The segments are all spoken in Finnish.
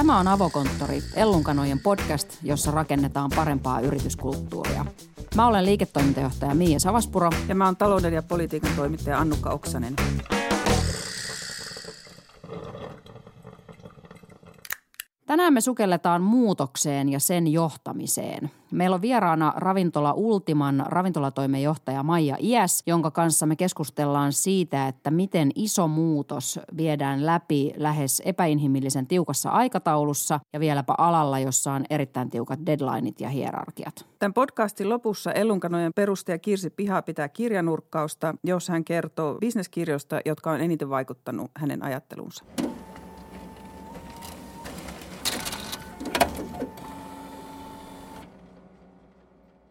Tämä on Avokonttori, Ellunkanojen podcast, jossa rakennetaan parempaa yrityskulttuuria. Mä olen liiketoimintajohtaja Miia Savaspuro. Ja mä oon talouden ja politiikan toimittaja Annukka Oksanen. Tänään me sukelletaan muutokseen ja sen johtamiseen. Meillä on vieraana ravintola Ultiman ravintolatoimenjohtaja Maija Iäs, jonka kanssa me keskustellaan siitä, että miten iso muutos viedään läpi lähes epäinhimillisen tiukassa aikataulussa ja vieläpä alalla, jossa on erittäin tiukat deadlineit ja hierarkiat. Tämän podcastin lopussa Ellunkanojen perustaja Kirsi Piha pitää kirjanurkkausta, jossa hän kertoo bisneskirjoista, jotka on eniten vaikuttanut hänen ajattelunsa.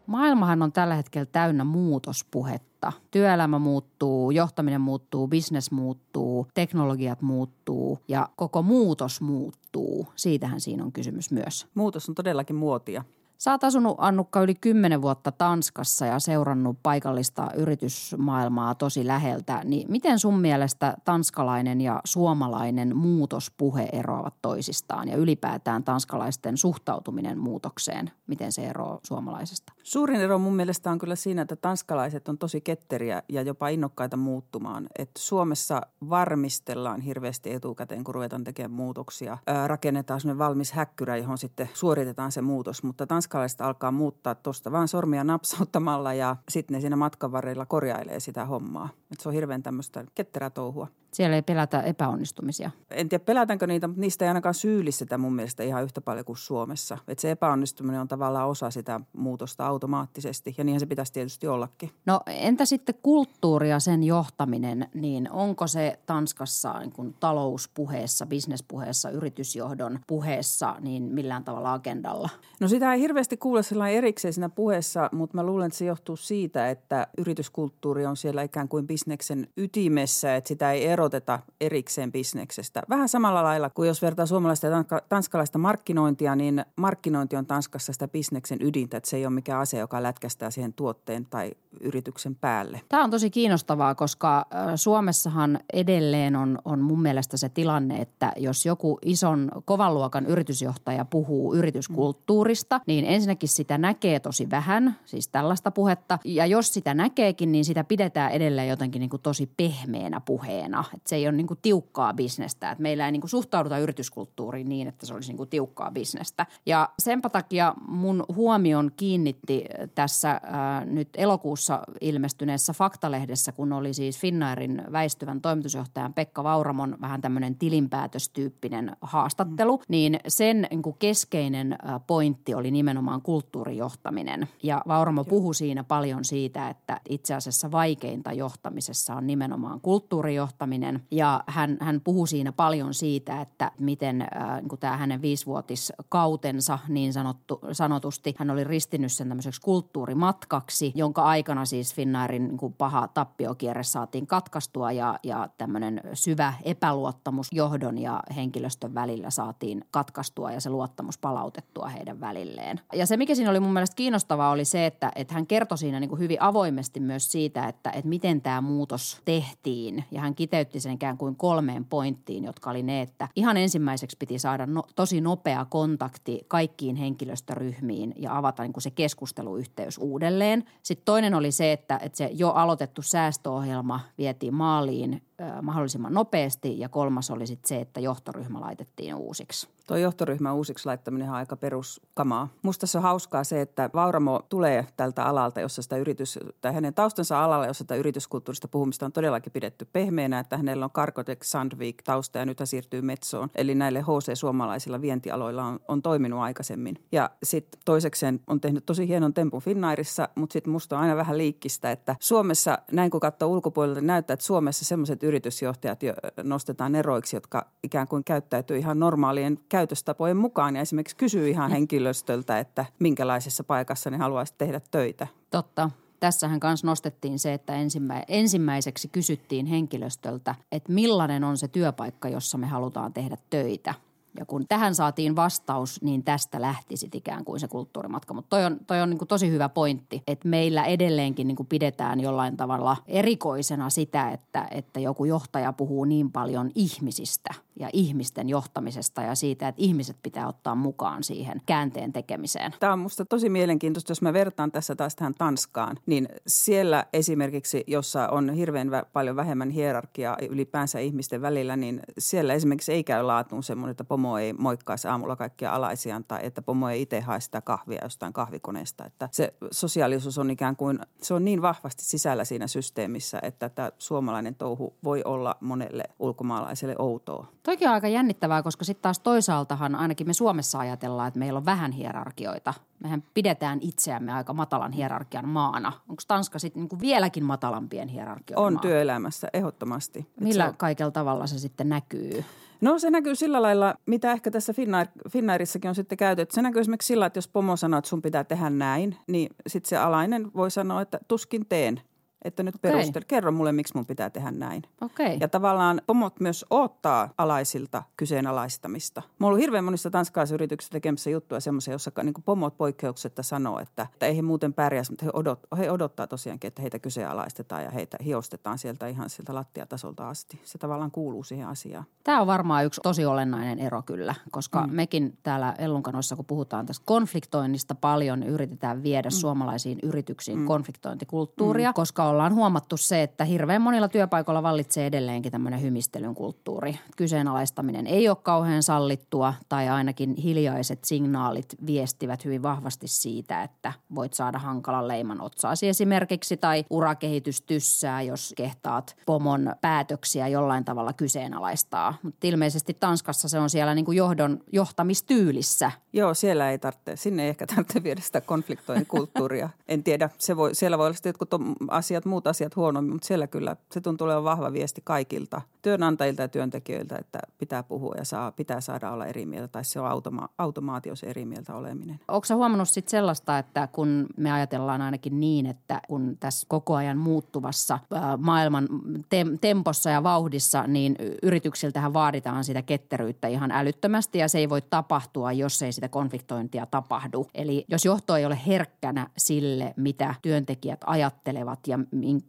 Maailmahan on tällä hetkellä täynnä muutospuhetta. Työelämä muuttuu, johtaminen muuttuu, bisnes muuttuu, teknologiat muuttuu ja koko muutos muuttuu. Siitähän siinä on kysymys myös. Muutos on todellakin muotia. Sä oot asunut Annukka yli kymmenen vuotta Tanskassa ja seurannut paikallista yritysmaailmaa tosi läheltä. Niin miten sun mielestä tanskalainen ja suomalainen muutospuhe eroavat toisistaan ja ylipäätään tanskalaisten suhtautuminen muutokseen? Miten se eroaa suomalaisesta? Suurin ero mun mielestä on kyllä siinä, että tanskalaiset on tosi ketteriä ja jopa innokkaita muuttumaan. Et Suomessa varmistellaan hirveästi etukäteen, kun ruvetaan tekemään muutoksia. Ää, rakennetaan sellainen valmis häkkyrä, johon sitten suoritetaan se muutos, mutta Tanska tanskalaiset alkaa muuttaa tuosta vaan sormia napsauttamalla ja sitten ne siinä matkan varrella korjailee sitä hommaa. Et se on hirveän tämmöistä ketterää touhua. Siellä ei pelätä epäonnistumisia. En tiedä pelätäänkö niitä, mutta niistä ei ainakaan syyllistetä mun mielestä ihan yhtä paljon kuin Suomessa. Että se epäonnistuminen on tavallaan osa sitä muutosta automaattisesti ja niinhän se pitäisi tietysti ollakin. No entä sitten kulttuuri ja sen johtaminen, niin onko se Tanskassa niin kuin talouspuheessa, bisnespuheessa, yritysjohdon puheessa niin millään tavalla agendalla? No sitä ei hirveästi kuule sellainen erikseen siinä puheessa, mutta mä luulen, että se johtuu siitä, että yrityskulttuuri on siellä ikään kuin bisneksen ytimessä, että sitä ei eroteta erikseen bisneksestä. Vähän samalla lailla kuin jos vertaa suomalaista ja tanskalaista markkinointia, niin markkinointi on Tanskassa sitä bisneksen ydintä, että se ei ole mikään ase, joka lätkästää siihen tuotteen tai yrityksen päälle. Tämä on tosi kiinnostavaa, koska Suomessahan edelleen on, on mun mielestä se tilanne, että jos joku ison kovan luokan yritysjohtaja puhuu yrityskulttuurista, niin ensinnäkin sitä näkee tosi vähän, siis tällaista puhetta. Ja jos sitä näkeekin, niin sitä pidetään edelleen jotenkin niin kuin tosi pehmeänä puheena. Että se ei ole niin kuin tiukkaa bisnestä. Että meillä ei niin kuin suhtauduta yrityskulttuuriin niin, että se olisi niin kuin tiukkaa bisnestä. Ja senpä takia mun huomion kiinnitti tässä äh, nyt elokuussa ilmestyneessä Faktalehdessä, kun oli siis Finnairin väistyvän toimitusjohtajan Pekka Vauramon vähän tämmöinen tilinpäätöstyyppinen haastattelu, mm. niin sen niin kuin keskeinen pointti oli nimenomaan kulttuurijohtaminen. Ja Vauramo puhui siinä paljon siitä, että itse asiassa vaikeinta johtamisessa on nimenomaan kulttuurijohtaminen. Ja hän, hän puhui siinä paljon siitä, että miten äh, niin tämä hänen viisivuotiskautensa niin sanottu, sanotusti, hän oli ristinnyt sen tämmöiseksi kulttuurimatkaksi, jonka aikana siis Finnairin niin kuin paha tappiokierre saatiin katkaistua ja, ja tämmöinen syvä epäluottamus johdon ja henkilöstön välillä saatiin katkaistua ja se luottamus palautettua heidän välilleen. Ja se, mikä siinä oli mun mielestä kiinnostavaa, oli se, että, että hän kertoi siinä niin kuin hyvin avoimesti myös siitä, että, että miten tämä muutos tehtiin. Ja hän kiteytti sen ikään kuin kolmeen pointtiin, jotka oli ne, että ihan ensimmäiseksi piti saada no, tosi nopea kontakti kaikkiin henkilöstöryhmiin ja avata niin kuin se keskusteluyhteys uudelleen. Sitten toinen oli se, että, että se jo aloitettu säästöohjelma vietiin maaliin mahdollisimman nopeasti ja kolmas oli sitten se, että johtoryhmä laitettiin uusiksi. Tuo johtoryhmän uusiksi laittaminen on aika peruskamaa. Musta se on hauskaa se, että Vauramo tulee tältä alalta, jossa sitä yritys, tai hänen taustansa alalla, jossa sitä yrityskulttuurista puhumista on todellakin pidetty pehmeänä, että hänellä on Cargotec Sandvik tausta ja nyt hän siirtyy Metsoon. Eli näille HC-suomalaisilla vientialoilla on, on toiminut aikaisemmin. Ja sitten toisekseen on tehnyt tosi hienon tempun Finnairissa, mutta sitten musta on aina vähän liikkistä, että Suomessa, näin kun katsoo ulkopuolelta, näyttää, että Suomessa semmoiset yritysjohtajat jo nostetaan eroiksi, jotka ikään kuin käyttäytyy ihan normaalien käytöstapojen mukaan ja esimerkiksi kysyy ihan henkilöstöltä, että minkälaisessa paikassa ne haluaisi tehdä töitä. Totta. Tässähän kanssa nostettiin se, että ensimmä, ensimmäiseksi kysyttiin henkilöstöltä, että millainen on se työpaikka, jossa me halutaan tehdä töitä – ja kun tähän saatiin vastaus, niin tästä lähti sitten ikään kuin se kulttuurimatka. Mutta toi on, toi on niin tosi hyvä pointti, että meillä edelleenkin niin pidetään jollain tavalla erikoisena sitä, että, että joku johtaja puhuu niin paljon ihmisistä ja ihmisten johtamisesta ja siitä, että ihmiset pitää ottaa mukaan siihen käänteen tekemiseen. Tämä on minusta tosi mielenkiintoista, jos mä vertaan tässä taas tähän Tanskaan, niin siellä esimerkiksi, jossa on hirveän paljon vähemmän hierarkiaa ylipäänsä ihmisten välillä, niin siellä esimerkiksi ei käy laatuun semmoinen, että pomo ei moikkaisi aamulla kaikkia alaisiaan tai että pomo ei itse hae sitä kahvia jostain kahvikoneesta. Että se sosiaalisuus on ikään kuin, se on niin vahvasti sisällä siinä systeemissä, että tämä suomalainen touhu voi olla monelle ulkomaalaiselle outoa. Toikin on aika jännittävää, koska sitten taas toisaaltahan ainakin me Suomessa ajatellaan, että meillä on vähän hierarkioita. Mehän pidetään itseämme aika matalan hierarkian maana. Onko Tanska sitten niinku vieläkin matalampien hierarkioiden On maa? työelämässä, ehdottomasti. Millä on, kaikella tavalla se sitten näkyy? No se näkyy sillä lailla, mitä ehkä tässä Finnair, Finnairissakin on sitten käytetty. Se näkyy esimerkiksi sillä, että jos pomo sanoo, että sun pitää tehdä näin, niin sitten se alainen voi sanoa, että tuskin teen. Että nyt Okei. perustel, kerro mulle, miksi mun pitää tehdä näin. Okei. Ja tavallaan pomot myös odottaa alaisilta kyseenalaistamista. Mä oon ollut hirveän monissa tanskalaisissa yrityksissä tekemässä juttuja semmoisia, jossa niin pomot poikkeuksetta sanoo, että, että ei he muuten pärjäisi, mutta he, odot, he odottaa tosiaankin, että heitä kyseenalaistetaan ja heitä hiostetaan sieltä ihan sieltä lattiatasolta asti. Se tavallaan kuuluu siihen asiaan. Tämä on varmaan yksi tosi olennainen ero kyllä, koska mm. mekin täällä Ellunkanoissa, kun puhutaan tästä konfliktoinnista paljon, yritetään viedä mm. suomalaisiin yrityksiin mm. konfliktointikulttuuria, mm. koska ollaan huomattu se, että hirveän monilla työpaikoilla vallitsee edelleenkin tämmöinen hymistelyn kulttuuri. Kyseenalaistaminen ei ole kauhean sallittua tai ainakin hiljaiset signaalit viestivät hyvin vahvasti siitä, että voit saada hankalan leiman otsaasi esimerkiksi tai urakehitys tyssää, jos kehtaat pomon päätöksiä jollain tavalla kyseenalaistaa. Mutta ilmeisesti Tanskassa se on siellä niin kuin johdon johtamistyylissä. Joo, siellä ei tarvitse, sinne ei ehkä tarvitse viedä sitä konfliktointikulttuuria. en tiedä, se voi, siellä voi olla sitten jotkut asiat, muut asiat huonommin, mutta siellä kyllä se tuntuu olevan vahva viesti kaikilta työnantajilta ja työntekijöiltä, että pitää puhua ja saa, pitää saada olla eri mieltä tai se on automa- automaatio se eri mieltä oleminen. Sä huomannut sitten sellaista, että kun me ajatellaan ainakin niin, että kun tässä koko ajan muuttuvassa maailman tem- tempossa ja vauhdissa, niin yrityksiltähän vaaditaan sitä ketteryyttä ihan älyttömästi ja se ei voi tapahtua, jos ei sitä konfliktointia tapahdu. Eli jos johto ei ole herkkänä sille, mitä työntekijät ajattelevat ja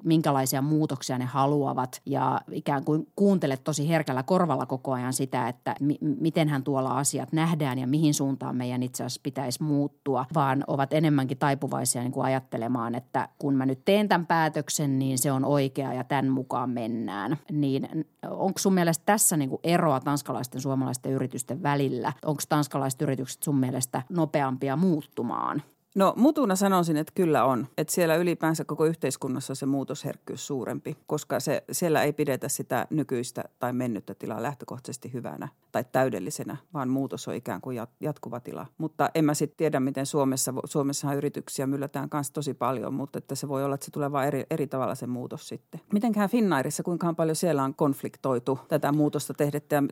minkälaisia muutoksia ne haluavat ja ikään kuin kuuntele tosi herkällä korvalla koko ajan sitä, että mi- mitenhän tuolla asiat nähdään ja mihin suuntaan meidän itse asiassa pitäisi muuttua, vaan ovat enemmänkin taipuvaisia niin kuin ajattelemaan, että kun mä nyt teen tämän päätöksen, niin se on oikea ja tämän mukaan mennään. Niin onko sun mielestä tässä niin kuin eroa tanskalaisten suomalaisten yritysten välillä? Onko tanskalaiset yritykset sun mielestä nopeampia muuttumaan? No mutuna sanoisin, että kyllä on. Että siellä ylipäänsä koko yhteiskunnassa se muutosherkkyys suurempi, koska se, siellä ei pidetä sitä nykyistä tai mennyttä tilaa lähtökohtaisesti hyvänä tai täydellisenä, vaan muutos on ikään kuin jatkuva tila. Mutta en mä sitten tiedä, miten Suomessa, Suomessahan yrityksiä myllätään kanssa tosi paljon, mutta että se voi olla, että se tulee vain eri, eri tavalla se muutos sitten. Mitenkään Finnairissa, kuinka paljon siellä on konfliktoitu tätä muutosta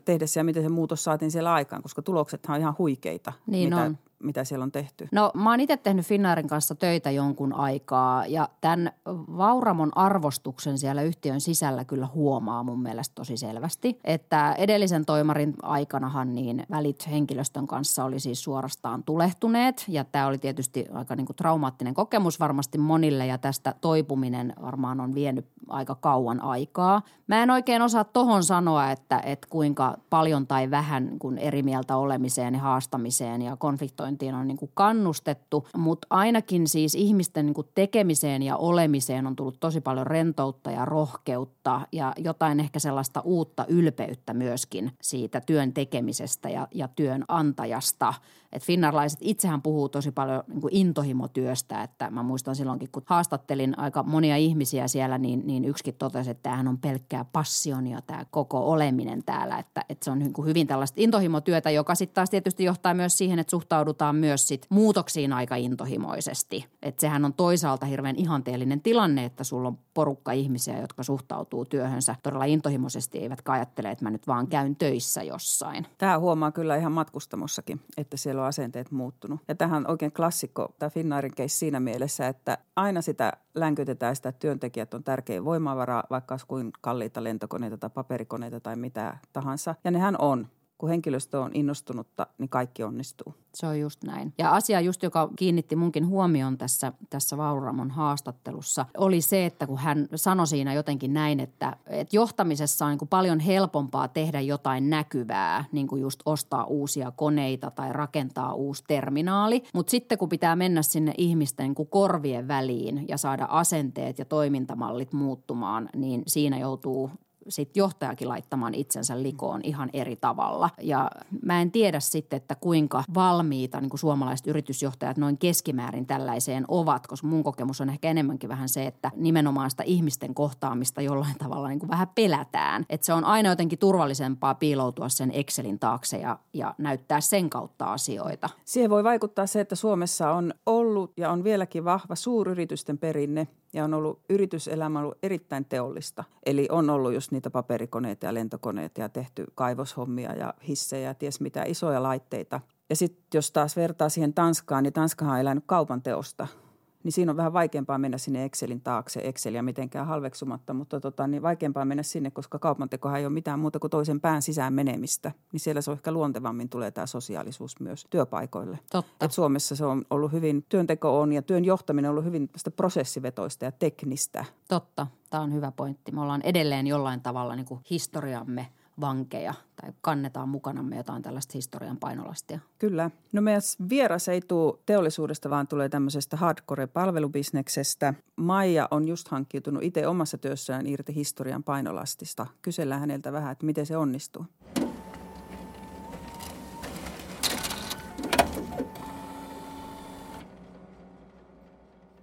tehdessä ja miten se muutos saatiin siellä aikaan, koska tuloksethan on ihan huikeita. Niin mitä, on mitä siellä on tehty? No mä oon itse tehnyt Finnairin kanssa töitä jonkun aikaa ja tämän Vauramon arvostuksen siellä yhtiön sisällä kyllä huomaa mun mielestä tosi selvästi. Että edellisen toimarin aikanahan niin välit henkilöstön kanssa oli siis suorastaan tulehtuneet ja tämä oli tietysti aika niin kuin traumaattinen kokemus varmasti monille ja tästä toipuminen varmaan on vienyt aika kauan aikaa. Mä en oikein osaa tohon sanoa, että, että kuinka paljon tai vähän kun eri mieltä olemiseen ja haastamiseen ja konfliktointiin on niin kuin kannustettu, mutta ainakin siis ihmisten niin kuin tekemiseen ja olemiseen on tullut tosi paljon rentoutta ja rohkeutta ja jotain ehkä sellaista uutta ylpeyttä myöskin siitä työn tekemisestä ja, ja työn antajasta. Et finnarlaiset itsehän puhuu tosi paljon niin kuin intohimotyöstä, että mä muistan silloinkin, kun haastattelin aika monia ihmisiä siellä, niin, niin yksikin totesi, että tämähän on pelkkää passionia tämä koko oleminen täällä, että, että se on niin kuin hyvin tällaista intohimotyötä, joka sitten taas tietysti johtaa myös siihen, että suhtaudutaan myös sit muutoksiin aika intohimoisesti. Että sehän on toisaalta hirveän ihanteellinen tilanne, että sulla on porukka ihmisiä, jotka suhtautuu työhönsä todella intohimoisesti, eivätkä ajattele, että mä nyt vaan käyn töissä jossain. Tämä huomaa kyllä ihan matkustamossakin, että siellä on asenteet muuttunut. Ja tähän oikein klassikko, tämä Finnairin case siinä mielessä, että aina sitä länkytetään sitä, että työntekijät on tärkein voimavara, vaikka kuin kalliita lentokoneita tai paperikoneita tai mitä tahansa. Ja nehän on. Kun henkilöstö on innostunutta, niin kaikki onnistuu. Se on just näin. Ja asia just, joka kiinnitti munkin huomioon tässä, tässä Vauramon haastattelussa, oli se, että kun hän sanoi siinä jotenkin näin, että, että johtamisessa on niin kuin paljon helpompaa tehdä jotain näkyvää, niin kuin just ostaa uusia koneita tai rakentaa uusi terminaali. Mutta sitten kun pitää mennä sinne ihmisten niin kuin korvien väliin ja saada asenteet ja toimintamallit muuttumaan, niin siinä joutuu sit johtajakin laittamaan itsensä likoon ihan eri tavalla. Ja mä en tiedä sitten, että kuinka valmiita niin kuin suomalaiset yritysjohtajat noin keskimäärin tällaiseen ovat, koska mun kokemus on ehkä enemmänkin vähän se, että nimenomaan sitä ihmisten kohtaamista jollain tavalla niin kuin vähän pelätään. Että se on aina jotenkin turvallisempaa piiloutua sen Excelin taakse ja, ja näyttää sen kautta asioita. Siihen voi vaikuttaa se, että Suomessa on ollut ja on vieläkin vahva suuryritysten perinne ja on ollut yrityselämä ollut erittäin teollista. Eli on ollut just niitä paperikoneita ja lentokoneita ja tehty kaivoshommia ja hissejä ja ties mitä isoja laitteita. Ja sitten jos taas vertaa siihen Tanskaan, niin Tanskahan on elänyt kaupan teosta – niin siinä on vähän vaikeampaa mennä sinne Excelin taakse, Excelia mitenkään halveksumatta, mutta tota, niin vaikeampaa mennä sinne, koska kaupantekohan ei ole mitään muuta kuin toisen pään sisään menemistä. Niin siellä se on ehkä luontevammin tulee tämä sosiaalisuus myös työpaikoille. Totta. Et Suomessa se on ollut hyvin, työnteko on ja työn johtaminen on ollut hyvin prosessivetoista ja teknistä. Totta, tämä on hyvä pointti. Me ollaan edelleen jollain tavalla niin kuin historiamme – vankeja tai kannetaan mukanamme jotain tällaista historian painolastia. Kyllä. No meidän vieras ei tule teollisuudesta, vaan tulee tämmöisestä hardcore-palvelubisneksestä. Maija on just hankkiutunut itse omassa työssään irti historian painolastista. Kysellään häneltä vähän, että miten se onnistuu.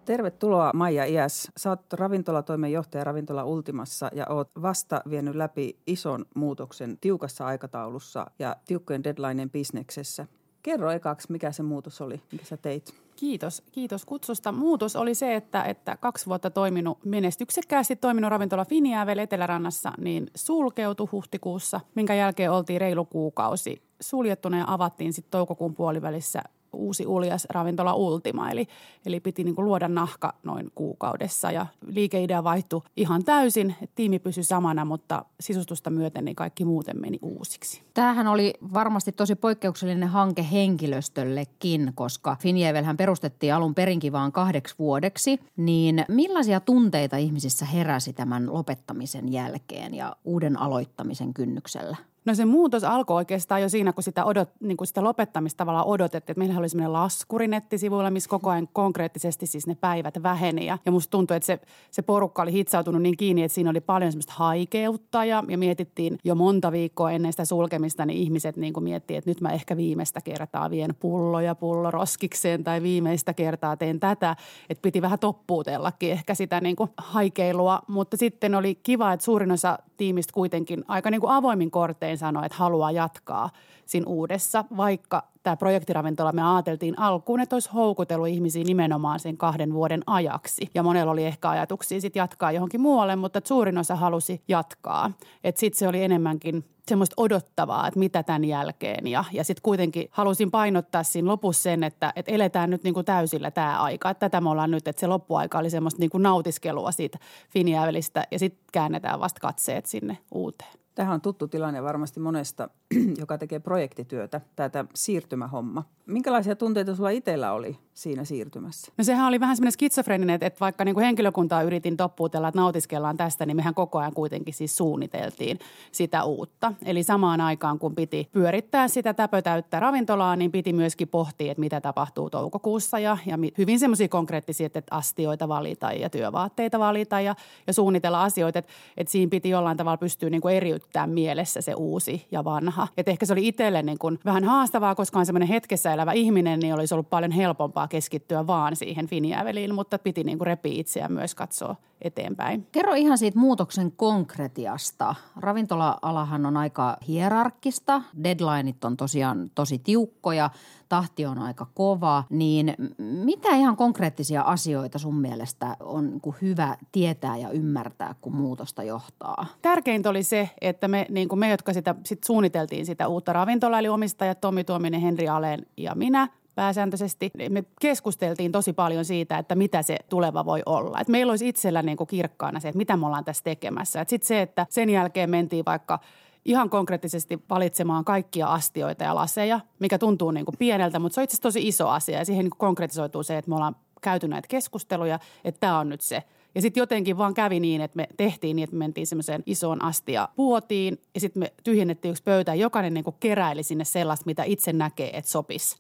Tervetuloa Maija Iäs. Sä oot ravintolatoimenjohtaja Ravintola Ultimassa ja oot vasta vienyt läpi ison muutoksen tiukassa aikataulussa ja tiukkojen deadlineen bisneksessä. Kerro ekaksi, mikä se muutos oli, mikä sä teit? Kiitos, kiitos kutsusta. Muutos oli se, että, että kaksi vuotta toiminut menestyksekkäästi toiminut ravintola Finiävel Etelärannassa, niin sulkeutui huhtikuussa, minkä jälkeen oltiin reilu kuukausi suljettuna ja avattiin sitten toukokuun puolivälissä uusi uljas ravintola Ultima. Eli, eli piti niin kuin luoda nahka noin kuukaudessa ja liikeidea vaihtui ihan täysin. Tiimi pysyi samana, mutta sisustusta myöten niin kaikki muuten meni uusiksi. Tämähän oli varmasti tosi poikkeuksellinen hanke henkilöstöllekin, koska Finjevelhän perustettiin alun perinkin vaan kahdeksi vuodeksi. Niin millaisia tunteita ihmisissä heräsi tämän lopettamisen jälkeen ja uuden aloittamisen kynnyksellä? No se muutos alkoi oikeastaan jo siinä, kun sitä, odot, niin kun sitä lopettamista tavallaan odotettiin. Että meillä oli semmoinen laskuri nettisivuilla, missä koko ajan konkreettisesti siis ne päivät väheni. Ja, ja musta tuntui, että se, se porukka oli hitsautunut niin kiinni, että siinä oli paljon semmoista haikeutta ja, ja mietittiin jo monta viikkoa ennen sitä sulkemista, niin ihmiset niin miettii, että nyt mä ehkä viimeistä kertaa vien pulloja pullo roskikseen tai viimeistä kertaa teen tätä. Että piti vähän toppuutellakin ehkä sitä niin kuin haikeilua, mutta sitten oli kiva, että suurin osa tiimistä kuitenkin aika niin kuin avoimin kortein usein sanoi, että haluaa jatkaa siinä uudessa, vaikka tämä projektiravintola me ajateltiin alkuun, että olisi houkutellut ihmisiä nimenomaan sen kahden vuoden ajaksi. Ja monella oli ehkä ajatuksia sitten jatkaa johonkin muualle, mutta suurin osa halusi jatkaa. Että sitten se oli enemmänkin semmoista odottavaa, että mitä tämän jälkeen. Ja, ja sitten kuitenkin halusin painottaa siinä lopussa sen, että, että eletään nyt niin kuin täysillä tämä aika. Että tätä me ollaan nyt, että se loppuaika oli semmoista niin kuin nautiskelua siitä Finiävelistä ja sitten käännetään vasta katseet sinne uuteen. Tähän on tuttu tilanne varmasti monesta, joka tekee projektityötä, tämä siirtymähomma. Minkälaisia tunteita sulla itsellä oli siinä siirtymässä? No sehän oli vähän semmoinen skitsofreninen, että vaikka niin kuin henkilökuntaa yritin toppuutella, että nautiskellaan tästä, niin mehän koko ajan kuitenkin siis suunniteltiin sitä uutta. Eli samaan aikaan, kun piti pyörittää sitä täpötäyttä ravintolaa, niin piti myöskin pohtia, että mitä tapahtuu toukokuussa ja, ja hyvin semmoisia konkreettisia, että astioita valita ja työvaatteita valita ja, ja suunnitella asioita, että, että siinä piti jollain tavalla pystyä niin kuin eriyttämään mielessä se uusi ja vanha. Että ehkä se oli itselle niin kuin vähän haastavaa, koska on semmoinen hetkessä elävä ihminen, niin olisi ollut paljon helpompaa keskittyä vaan siihen Finiäveliin, mutta piti niin kuin repiä itseään myös katsoa eteenpäin. Kerro ihan siitä muutoksen konkretiasta. Ravintola-alahan on aika hierarkkista, deadlineit on tosiaan tosi tiukkoja, tahti on aika kova, niin mitä ihan konkreettisia asioita sun mielestä on niin hyvä tietää ja ymmärtää, kun muutosta johtaa? Tärkeintä oli se, että me, niin kuin me jotka sitä sit suunniteltiin sitä uutta ravintolaa, eli omistajat Tomi Tuominen, Henri Aleen ja minä, pääsääntöisesti. Me keskusteltiin tosi paljon siitä, että mitä se tuleva voi olla. Et meillä olisi itsellä niin kuin kirkkaana se, että mitä me ollaan tässä tekemässä. Sitten se, että sen jälkeen mentiin vaikka ihan konkreettisesti valitsemaan kaikkia astioita ja laseja, mikä tuntuu niin kuin pieneltä, mutta se on itse tosi iso asia ja siihen niin kuin konkretisoituu se, että me ollaan käyty näitä keskusteluja, että tämä on nyt se. Ja sitten jotenkin vaan kävi niin, että me tehtiin niin, että me mentiin semmoiseen isoon astia puotiin ja sitten me tyhjennettiin yksi pöytä ja jokainen niin kuin keräili sinne sellaista, mitä itse näkee, että sopisi.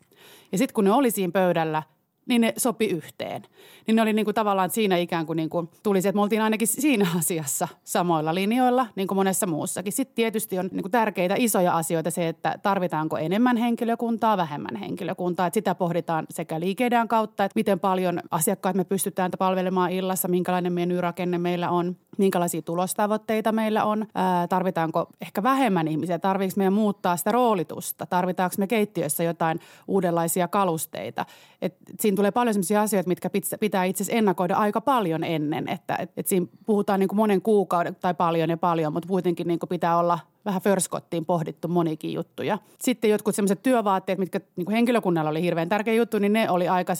Ja sitten kun ne oli siinä pöydällä – niin ne sopi yhteen. Niin ne oli niin kuin tavallaan siinä ikään kuin, niin kuin tuli se, että me oltiin ainakin siinä asiassa samoilla linjoilla, niin kuin monessa muussakin. Sitten tietysti on niin kuin tärkeitä isoja asioita se, että tarvitaanko enemmän henkilökuntaa, vähemmän henkilökuntaa. Että sitä pohditaan sekä liikeidän kautta, että miten paljon asiakkaat me pystytään palvelemaan illassa, minkälainen menyrakenne meillä on, minkälaisia tulostavoitteita meillä on, ää, tarvitaanko ehkä vähemmän ihmisiä, tarvitseeko meidän muuttaa sitä roolitusta, tarvitaanko me keittiössä jotain uudenlaisia kalusteita. Et siinä tulee paljon sellaisia asioita, mitkä pitää itse asiassa ennakoida aika paljon ennen, että et, et siinä puhutaan niin kuin monen kuukauden tai paljon ja paljon, mutta kuitenkin niin kuin pitää olla vähän förskottiin pohdittu monikin juttuja. Sitten jotkut sellaiset työvaatteet, mitkä niin henkilökunnalla oli hirveän tärkeä juttu, niin ne oli aika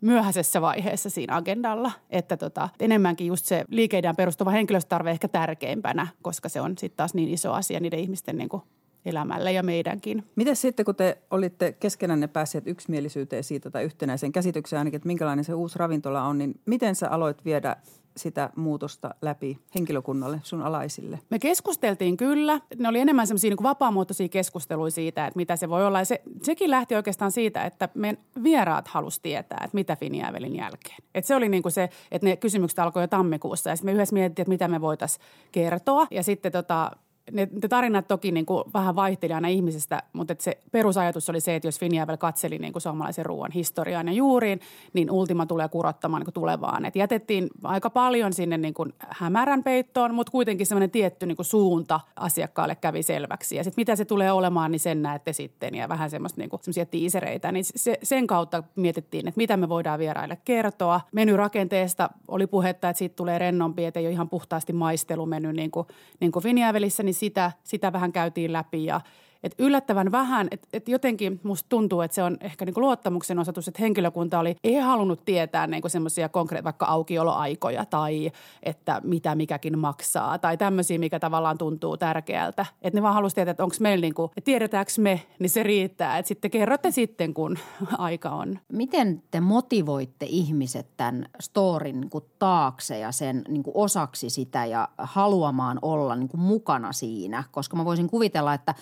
myöhäisessä vaiheessa siinä agendalla. Että tota, enemmänkin just se liikeidään perustuva henkilöstarve ehkä tärkeimpänä, koska se on sitten taas niin iso asia niiden ihmisten niin kuin elämälle ja meidänkin. Miten sitten, kun te olitte keskenänne päässeet yksimielisyyteen siitä tai yhtenäisen käsitykseen ainakin, että minkälainen se uusi ravintola on, niin miten sä aloit viedä sitä muutosta läpi henkilökunnalle, sun alaisille? Me keskusteltiin kyllä. Ne oli enemmän semmoisia niin vapaamuotoisia keskusteluja siitä, että mitä se voi olla. Ja se, sekin lähti oikeastaan siitä, että meidän vieraat halusi tietää, että mitä Finiävelin jälkeen. Et se oli niin kuin se, että ne kysymykset alkoi jo tammikuussa ja sitten me yhdessä mietittiin, että mitä me voitaisiin kertoa. Ja sitten tota, ne, ne tarinat toki niin kuin vähän vaihteli aina ihmisestä, mutta se perusajatus oli se, että jos Finjävel katseli niin kuin suomalaisen ruoan historiaan ja juuriin, niin Ultima tulee kurottamaan niin kuin tulevaan. Et jätettiin aika paljon sinne niin kuin hämärän peittoon, mutta kuitenkin semmoinen tietty niin kuin suunta asiakkaalle kävi selväksi. Ja sitten mitä se tulee olemaan, niin sen näette sitten ja vähän semmoista niin kuin, semmoisia tiisereitä. Niin se, sen kautta mietittiin, että mitä me voidaan vieraille kertoa. Menyrakenteesta oli puhetta, että siitä tulee rennompi, että ei ole ihan puhtaasti maistelumeny niin kuin, niin kuin Finjävelissä, niin sitä, sitä vähän käytiin läpi ja et yllättävän vähän, että et jotenkin musta tuntuu, että se on ehkä niinku luottamuksen osoitus, että henkilökunta oli, ei halunnut tietää niinku semmoisia konkreettisia vaikka aukioloaikoja tai että mitä mikäkin maksaa tai tämmöisiä, mikä tavallaan tuntuu tärkeältä. Että ne vaan halusivat tietää, että onko meillä niinku, että tiedetäänkö me, niin se riittää. Että sitten kerrotte sitten, kun aika on. Miten te motivoitte ihmiset tämän storin niinku taakse ja sen niinku osaksi sitä ja haluamaan olla niinku mukana siinä? Koska mä voisin kuvitella, että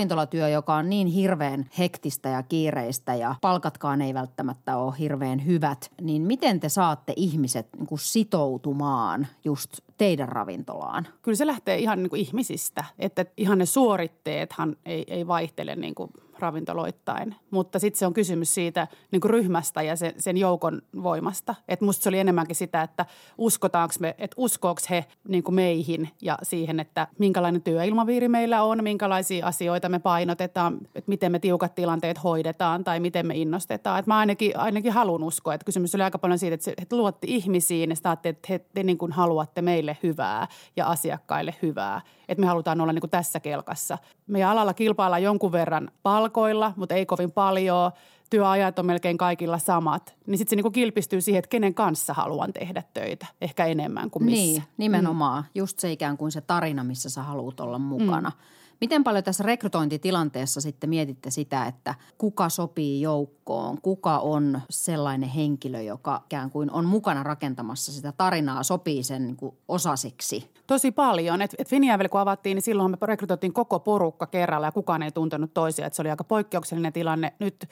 ravintolatyö, joka on niin hirveän hektistä ja kiireistä ja palkatkaan ei välttämättä ole hirveän hyvät, niin miten te saatte ihmiset niin kuin sitoutumaan just teidän ravintolaan? Kyllä se lähtee ihan niin kuin ihmisistä, että ihan ne suoritteethan ei, ei vaihtele niin kuin – ravintoloittain. Mutta sitten se on kysymys siitä niin kuin ryhmästä ja sen, sen joukon voimasta. Että musta se oli enemmänkin sitä, että uskotaanko me, että uskooko he niin kuin meihin ja siihen, että minkälainen työilmaviiri meillä on, minkälaisia asioita me painotetaan, että miten me tiukat tilanteet hoidetaan tai miten me innostetaan. Että mä ainakin, ainakin haluan uskoa, että kysymys oli aika paljon siitä, että, että luotti ihmisiin ja sitä että he, te niin kuin haluatte meille hyvää ja asiakkaille hyvää. Että me halutaan olla niin kuin tässä kelkassa. Meidän alalla kilpaillaan jonkun verran palkkaa palkoilla, mutta ei kovin paljon. Työajat on melkein kaikilla samat. Niin sitten se niinku kilpistyy siihen, että kenen kanssa haluan tehdä töitä. Ehkä enemmän kuin missä. Niin, nimenomaan. Mm. Just se ikään kuin se tarina, missä sä haluat olla mukana. Mm. Miten paljon tässä rekrytointitilanteessa sitten mietitte sitä, että kuka sopii joukkoon, kuka on sellainen henkilö, joka ikään kuin on mukana rakentamassa sitä tarinaa, sopii sen niin kuin osasiksi? Tosi paljon. Et, et Finjävel kun avattiin, niin silloin me rekrytoitiin koko porukka kerralla ja kukaan ei tuntenut toisia. Et se oli aika poikkeuksellinen tilanne. Nyt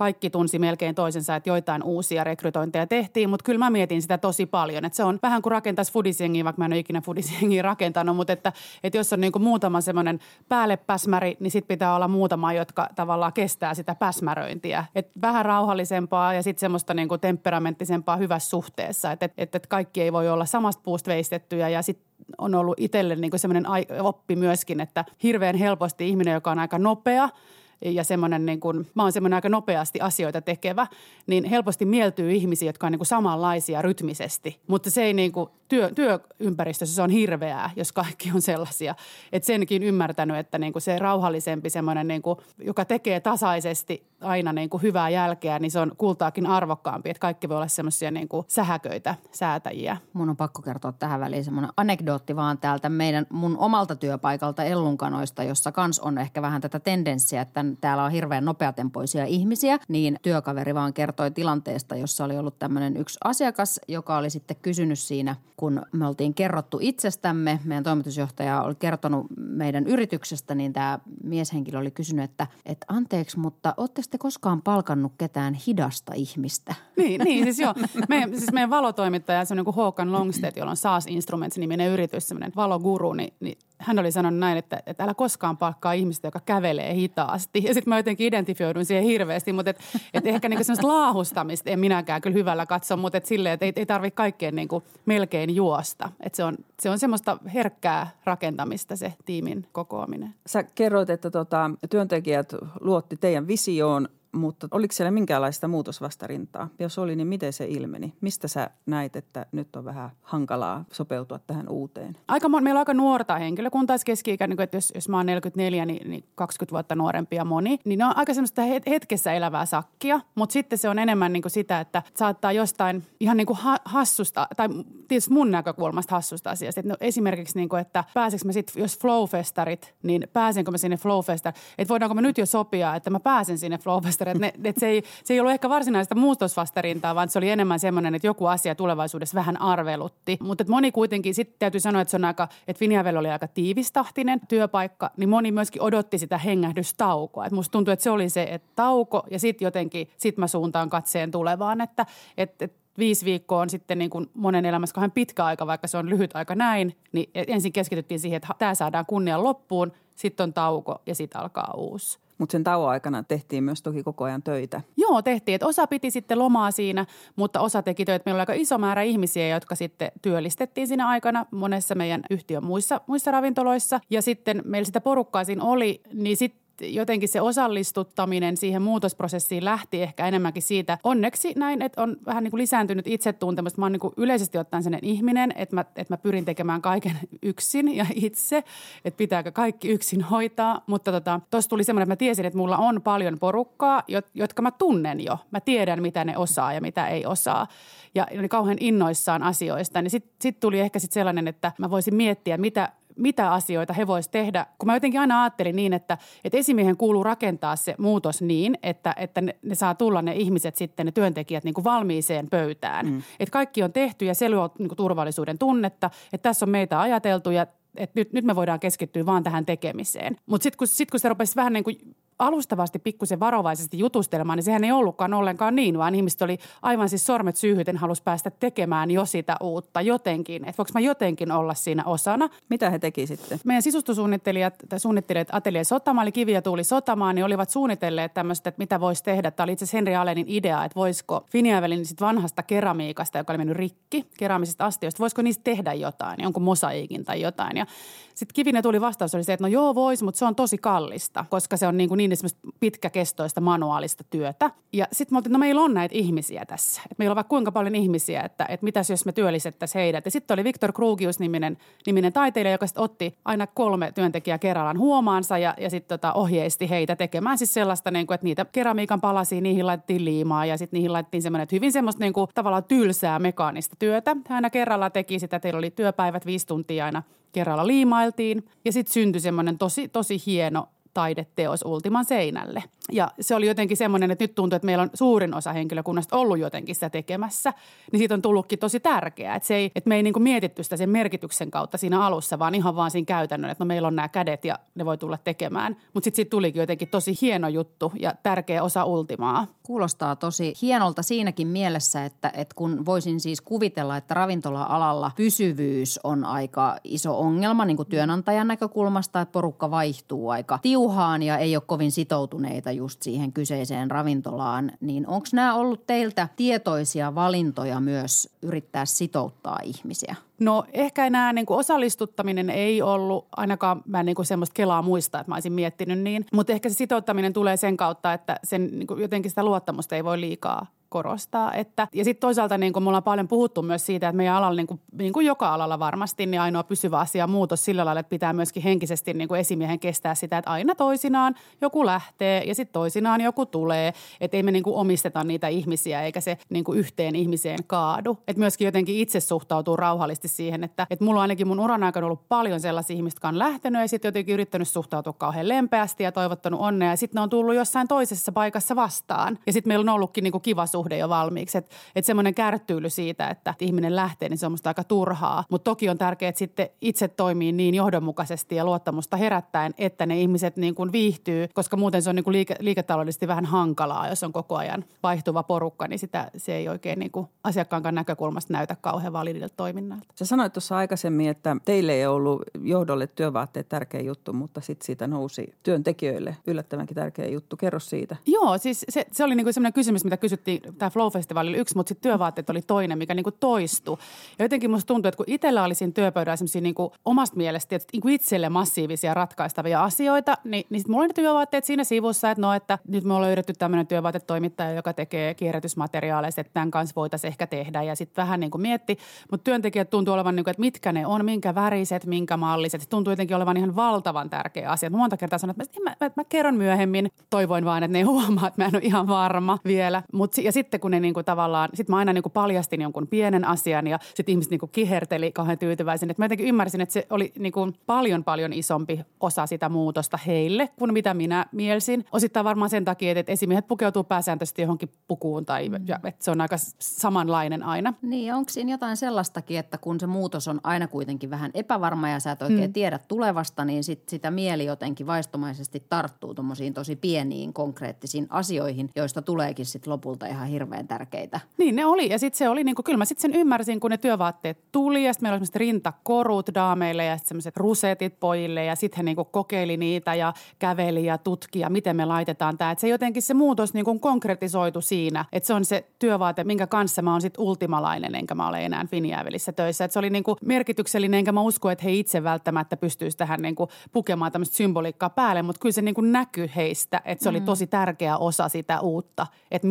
kaikki tunsi melkein toisensa, että joitain uusia rekrytointeja tehtiin, mutta kyllä mä mietin sitä tosi paljon. Että se on vähän kuin rakentaisi fudisjengiä, vaikka mä en ole ikinä fudisjengiä rakentanut, mutta että, että jos on niin kuin muutama semmoinen päällepäsmäri, niin sitten pitää olla muutama, jotka tavallaan kestää sitä päsmäröintiä. Et vähän rauhallisempaa ja sitten semmoista niin kuin temperamenttisempaa hyvässä suhteessa, että et, et, et kaikki ei voi olla samasta puusta veistettyjä ja sitten on ollut itselle niin semmoinen oppi myöskin, että hirveän helposti ihminen, joka on aika nopea – ja semmoinen niin kuin, mä oon semmoinen aika nopeasti asioita tekevä, niin helposti mieltyy ihmisiä, jotka on niin kuin samanlaisia rytmisesti. Mutta se ei niin kuin, työ, työympäristössä se on hirveää, jos kaikki on sellaisia. Että senkin ymmärtänyt, että niin kuin se rauhallisempi semmoinen, niin kuin, joka tekee tasaisesti aina niin kuin hyvää jälkeä, niin se on kultaakin arvokkaampi. Että kaikki voi olla semmoisia niin kuin sähköitä säätäjiä. Mun on pakko kertoa tähän väliin semmoinen anekdootti vaan täältä meidän mun omalta työpaikalta Ellunkanoista, jossa kans on ehkä vähän tätä tendenssiä, että täällä on hirveän nopeatempoisia ihmisiä, niin työkaveri vaan kertoi tilanteesta, jossa oli ollut tämmöinen yksi asiakas, joka oli sitten kysynyt siinä, kun me oltiin kerrottu itsestämme, meidän toimitusjohtaja oli kertonut meidän yrityksestä, niin tämä mieshenkilö oli kysynyt, että, että anteeksi, mutta ootteko te koskaan palkannut ketään hidasta ihmistä? Niin, niin siis joo. Meidän, siis meidän valotoimittaja, se on niin kuin Håkan Longstedt, jolla on SaaS Instruments-niminen yritys, semmoinen valoguru, niin, niin hän oli sanonut näin, että, että älä koskaan palkkaa ihmistä, joka kävelee hitaasti. Ja sitten mä jotenkin identifioidun siihen hirveästi, mutta et, et ehkä niinku semmoista laahustamista en minäkään kyllä hyvällä katso, mutta et silleen, että ei, ei tarvitse kaikkeen niinku melkein juosta. Et se, on, se on semmoista herkkää rakentamista se tiimin kokoaminen. Sä kerroit, että tota, työntekijät luotti teidän visioon mutta oliko siellä minkäänlaista muutosvastarintaa? Jos oli, niin miten se ilmeni? Mistä sä näit, että nyt on vähän hankalaa sopeutua tähän uuteen? Aika, meillä on aika nuorta henkilökuntaa, keski niin että jos, jos mä oon 44, niin, niin 20 vuotta nuorempi ja moni. Niin ne on aika semmoista hetkessä elävää sakkia, mutta sitten se on enemmän niin kuin sitä, että saattaa jostain ihan niin kuin hassusta, tai tietysti mun näkökulmasta hassusta asiasta. Että no esimerkiksi, niin kuin, että pääsenkö mä sitten, jos flowfestarit, niin pääsenkö mä sinne flowfestar, että voidaanko mä nyt jo sopia, että mä pääsen sinne flowfestar vastarinta. Että, että se, ei, se ei ollut ehkä varsinaista muutosvastarintaa, vaan se oli enemmän semmoinen, että joku asia tulevaisuudessa vähän arvelutti. Mutta moni kuitenkin, sitten täytyy sanoa, että se on aika, että Finjavel oli aika tiivistahtinen työpaikka, niin moni myöskin odotti sitä hengähdystaukoa. Et musta tuntuu, että se oli se, että tauko ja sitten jotenkin, sit mä suuntaan katseen tulevaan, että, että, että viisi viikkoa on sitten niin kuin monen elämässä kahden pitkä aika, vaikka se on lyhyt aika näin, niin ensin keskityttiin siihen, että tämä saadaan kunnian loppuun, sitten on tauko ja sitten alkaa uusi. Mutta sen tauon aikana tehtiin myös toki koko ajan töitä. Joo, tehtiin. Et osa piti sitten lomaa siinä, mutta osa teki töitä. Meillä oli aika iso määrä ihmisiä, jotka sitten työllistettiin siinä aikana monessa meidän yhtiön muissa, muissa ravintoloissa. Ja sitten meillä sitä porukkaa siinä oli, niin sitten jotenkin se osallistuttaminen siihen muutosprosessiin lähti ehkä enemmänkin siitä. Onneksi näin, että on vähän niin kuin lisääntynyt itsetuntemus. Mä oon niin kuin yleisesti ottaen sellainen ihminen, että mä, että mä pyrin tekemään kaiken yksin ja itse, että pitääkö kaikki yksin hoitaa. Mutta tota, tuli semmoinen, että mä tiesin, että mulla on paljon porukkaa, jotka mä tunnen jo. Mä tiedän, mitä ne osaa ja mitä ei osaa ja oli kauhean innoissaan asioista, niin sitten sit tuli ehkä sitten sellainen, että mä voisin miettiä, mitä, mitä asioita he voisivat tehdä. Kun mä jotenkin aina ajattelin niin, että, että esimiehen kuuluu rakentaa se muutos niin, että, että ne, ne saa tulla ne ihmiset sitten, ne työntekijät niin kuin valmiiseen pöytään. Mm. Että kaikki on tehty ja se luo niin kuin turvallisuuden tunnetta, että tässä on meitä ajateltu ja että nyt, nyt me voidaan keskittyä vaan tähän tekemiseen. Mutta sitten kun, sit kun se rupesi vähän niin kuin alustavasti pikkusen varovaisesti jutustelemaan, niin sehän ei ollutkaan ollenkaan niin, vaan ihmiset oli aivan siis sormet syyhyten halus päästä tekemään jo sitä uutta jotenkin. Että voiko mä jotenkin olla siinä osana. Mitä he teki sitten? Meidän sisustusuunnittelijat tai suunnittelijat Atelier Sotama, eli Kivi ja Tuuli Sotamaa, niin olivat suunnitelleet tämmöistä, että mitä voisi tehdä. Tämä oli itse asiassa Henri Alenin idea, että voisiko Finiavelin sit vanhasta keramiikasta, joka oli mennyt rikki, keramisista astioista, voisiko niistä tehdä jotain, jonkun mosaiikin tai jotain. Ja sitten Kivinen tuli vastaus oli se, että no joo vois, mutta se on tosi kallista, koska se on niin, kuin niin pitkäkestoista manuaalista työtä. Ja sitten me oltiin, no meillä on näitä ihmisiä tässä. Et meillä on vaikka kuinka paljon ihmisiä, että, että mitäs jos me työllistettäisiin heidät. Ja sitten oli Viktor Krugius-niminen niminen taiteilija, joka sitten otti aina kolme työntekijää kerrallaan huomaansa ja, ja sitten tota ohjeisti heitä tekemään siis sellaista, niin kuin, että niitä keramiikan palasia, niihin laitettiin liimaa ja sitten niihin laitettiin semmoinen, että hyvin semmoista niin kuin, tavallaan tylsää mekaanista työtä. Hän aina kerralla teki sitä, teillä oli työpäivät viisi tuntia aina kerralla liimailtiin ja sitten syntyi semmoinen tosi, tosi hieno taideteos Ultiman seinälle. Ja se oli jotenkin semmoinen, että nyt tuntuu, että meillä on suurin osa henkilökunnasta ollut jotenkin sitä tekemässä. Niin siitä on tullutkin tosi tärkeää, että, se ei, että me ei niin kuin mietitty sitä sen merkityksen kautta siinä alussa, vaan ihan vaan siinä käytännön, että no meillä on nämä kädet ja ne voi tulla tekemään. Mutta sitten siitä tulikin jotenkin tosi hieno juttu ja tärkeä osa Ultimaa. Kuulostaa tosi hienolta siinäkin mielessä, että, että kun voisin siis kuvitella, että ravintola-alalla pysyvyys on aika iso ongelma niin kuin työnantajan näkökulmasta, että porukka vaihtuu aika tiu puuhaan ja ei ole kovin sitoutuneita just siihen kyseiseen ravintolaan, niin onko nämä ollut teiltä tietoisia valintoja myös yrittää sitouttaa ihmisiä? No ehkä enää niin kuin osallistuttaminen ei ollut, ainakaan mä en niin kuin semmoista kelaa muista, että mä olisin miettinyt niin. Mutta ehkä se sitouttaminen tulee sen kautta, että sen niin kuin jotenkin sitä luottamusta ei voi liikaa korostaa. Että, ja sitten toisaalta niin kuin me ollaan paljon puhuttu myös siitä, että meidän alalla, niin kuin, niin kuin joka alalla varmasti, niin ainoa pysyvä asia muutos sillä lailla, että pitää myöskin henkisesti niin kuin esimiehen kestää sitä, että aina toisinaan joku lähtee ja sitten toisinaan joku tulee. Että ei me niin kuin omisteta niitä ihmisiä eikä se niin kuin yhteen ihmiseen kaadu. Että myöskin jotenkin itse suhtautuu rauhallisesti siihen, että, että mulla on ainakin mun uran aikana ollut paljon sellaisia ihmisiä, jotka on lähtenyt ja sitten jotenkin yrittänyt suhtautua kauhean lempeästi ja toivottanut onnea. Ja sitten ne on tullut jossain toisessa paikassa vastaan. Ja sitten meillä on ollutkin niin kuin kiva suhde jo valmiiksi. Että et semmoinen kärttyily siitä, että ihminen lähtee, niin se on musta aika turhaa. Mutta toki on tärkeää, että sitten itse toimii niin johdonmukaisesti ja luottamusta herättäen, että ne ihmiset niin kuin viihtyy, koska muuten se on niin kuin liike, liiketaloudellisesti vähän hankalaa, jos on koko ajan vaihtuva porukka, niin sitä, se ei oikein niin kuin asiakkaan näkökulmasta näytä kauhean validilta toiminnalta. Sä sanoit tuossa aikaisemmin, että teille ei ollut johdolle työvaatteet tärkeä juttu, mutta sitten siitä nousi työntekijöille yllättävänkin tärkeä juttu. Kerro siitä. Joo, siis se, se oli niin kuin sellainen kysymys, mitä kysyttiin, tämä Flow-festivaali oli yksi, mutta sitten työvaatteet oli toinen, mikä niin kuin toistui. Ja jotenkin musta tuntuu, että kun itsellä oli siinä työpöydällä sellaisia niin kuin omasta mielestä että niin kuin itselle massiivisia ratkaistavia asioita, niin, niin sitten mulla oli ne työvaatteet siinä sivussa, että no, että nyt me ollaan löydetty tämmöinen työvaatetoimittaja, joka tekee kierrätysmateriaaleja, että tämän kanssa voitaisiin ehkä tehdä. Ja sitten vähän niin kuin mietti, mutta työntekijät tuntuu olevan, niin kuin, että mitkä ne on, minkä väriset, minkä malliset. Se tuntuu jotenkin olevan ihan valtavan tärkeä asia. Mä monta kertaa sanoin, että mä, mä, mä kerron myöhemmin. Toivoin vain, että ne huomaa, että mä en ole ihan varma vielä. Mut, ja sitten kun ne niin kuin tavallaan, sitten mä aina niin kuin paljastin jonkun pienen asian ja sitten ihmiset niin kuin kiherteli kauhean tyytyväisen. Että mä jotenkin ymmärsin, että se oli niin kuin paljon paljon isompi osa sitä muutosta heille kuin mitä minä mielsin. Osittain varmaan sen takia, että esimiehet pukeutuu pääsääntöisesti johonkin pukuun tai mm. ja, että se on aika samanlainen aina. Niin, onko siinä jotain sellaistakin, että kun se muutos on aina kuitenkin vähän epävarma ja sä et oikein mm. tiedä tulevasta, niin sit sitä mieli jotenkin vaistomaisesti tarttuu tuommoisiin tosi pieniin konkreettisiin asioihin, joista tuleekin sitten lopulta ihan hirveän tärkeitä. Niin ne oli ja sitten se oli, niinku, kyllä mä sitten sen ymmärsin, kun ne työvaatteet tuli ja sitten meillä oli semmoiset rintakorut daameille ja semmoiset rusetit pojille ja sitten he niinku kokeili niitä ja käveli ja tutki ja miten me laitetaan tämä. Että se jotenkin se muutos niinku konkretisoitu siinä, että se on se työvaate, minkä kanssa mä oon sitten ultimalainen, enkä mä ole enää Finjäävelissä töissä. Että se oli niinku merkityksellinen, enkä mä usko, että he itse välttämättä pystyisi tähän niinku pukemaan tämmöistä symboliikkaa päälle, mutta kyllä se niinku näkyy heistä, että se mm. oli tosi tärkeä osa sitä uutta, että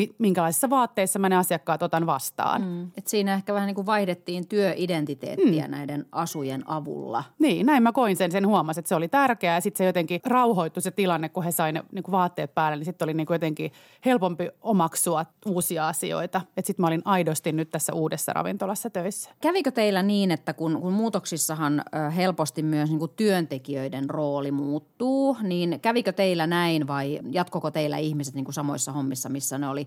minkälaisissa vaatteissa mä ne asiakkaat otan vastaan. Mm. Et siinä ehkä vähän niin kuin vaihdettiin työidentiteettiä mm. näiden asujen avulla. Niin, näin mä koin sen, sen huomasin, että se oli tärkeää ja sitten se jotenkin rauhoittui se tilanne, kun he sai ne niin kuin vaatteet päälle, niin sitten oli niin kuin jotenkin helpompi omaksua uusia asioita. Että sitten mä olin aidosti nyt tässä uudessa ravintolassa töissä. Kävikö teillä niin, että kun, kun muutoksissahan helposti myös niin kuin työntekijöiden rooli muuttuu, niin kävikö teillä näin vai jatkoko teillä ihmiset niin kuin samoissa hommissa, missä ne oli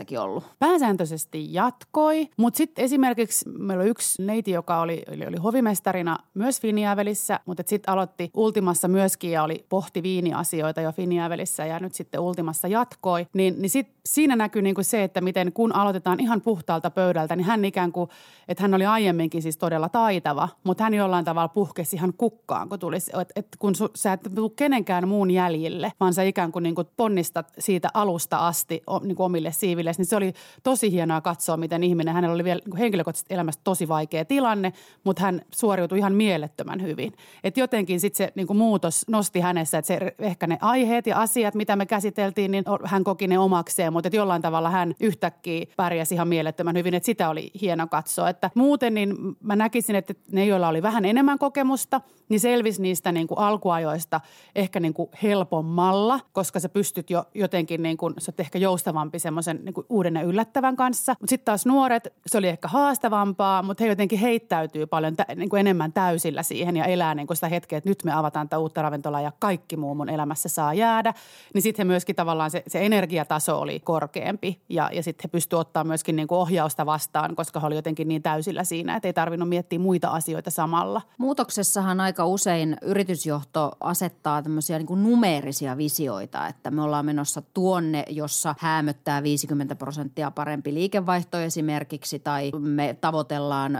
Finievelissäkin ollut? Pääsääntöisesti jatkoi, mutta sitten esimerkiksi meillä oli yksi neiti, joka oli, oli, oli hovimestarina myös Finiävelissä, mutta sitten aloitti Ultimassa myöskin ja oli pohti viiniasioita jo Finiävelissä ja nyt sitten Ultimassa jatkoi. Niin, niin sit siinä näkyy niin kuin se, että miten kun aloitetaan ihan puhtaalta pöydältä, niin hän ikään kuin, että hän oli aiemminkin siis todella taitava, mutta hän jollain tavalla puhkesi ihan kukkaan, kun tulisi, että, että kun su, sä et tule kenenkään muun jäljille, vaan sä ikään kuin, niin kuin ponnistat siitä alusta asti niin kuin omille siiville, niin se oli tosi hienoa katsoa, miten ihminen, hänellä oli vielä niin henkilökohtaisesti elämässä tosi vaikea tilanne, mutta hän suoriutui ihan mielettömän hyvin. Että jotenkin sitten se niin kuin muutos nosti hänessä, että se ehkä ne aiheet ja asiat, mitä me käsiteltiin, niin hän koki ne omakseen, mutta jollain tavalla hän yhtäkkiä pärjäsi ihan mielettömän hyvin, että sitä oli hieno katsoa. Että muuten niin mä näkisin, että ne, joilla oli vähän enemmän kokemusta, niin selvisi niistä niin kuin alkuajoista ehkä niin kuin helpommalla, koska sä pystyt jo jotenkin, niin kuin, sä oot ehkä joustavampi semmoisen niin uuden ja yllättävän kanssa. Mutta sitten taas nuoret, se oli ehkä haastavampaa, mutta he jotenkin heittäytyy paljon tä, niin kuin enemmän täysillä siihen ja elää niin kuin sitä hetkeä, että nyt me avataan tätä uutta ravintolaa ja kaikki muu mun elämässä saa jäädä. Niin sitten myöskin tavallaan se, se energiataso oli korkeampi ja, ja sitten he pystyivät ottaa myöskin niin kuin ohjausta vastaan, koska he oli jotenkin niin täysillä siinä, että ei tarvinnut miettiä muita asioita samalla. Muutoksessahan aika usein yritysjohto asettaa tämmöisiä niin kuin numeerisia visioita, että me ollaan menossa tuonne, jossa häämöttää 20 prosenttia parempi liikevaihto esimerkiksi tai me tavoitellaan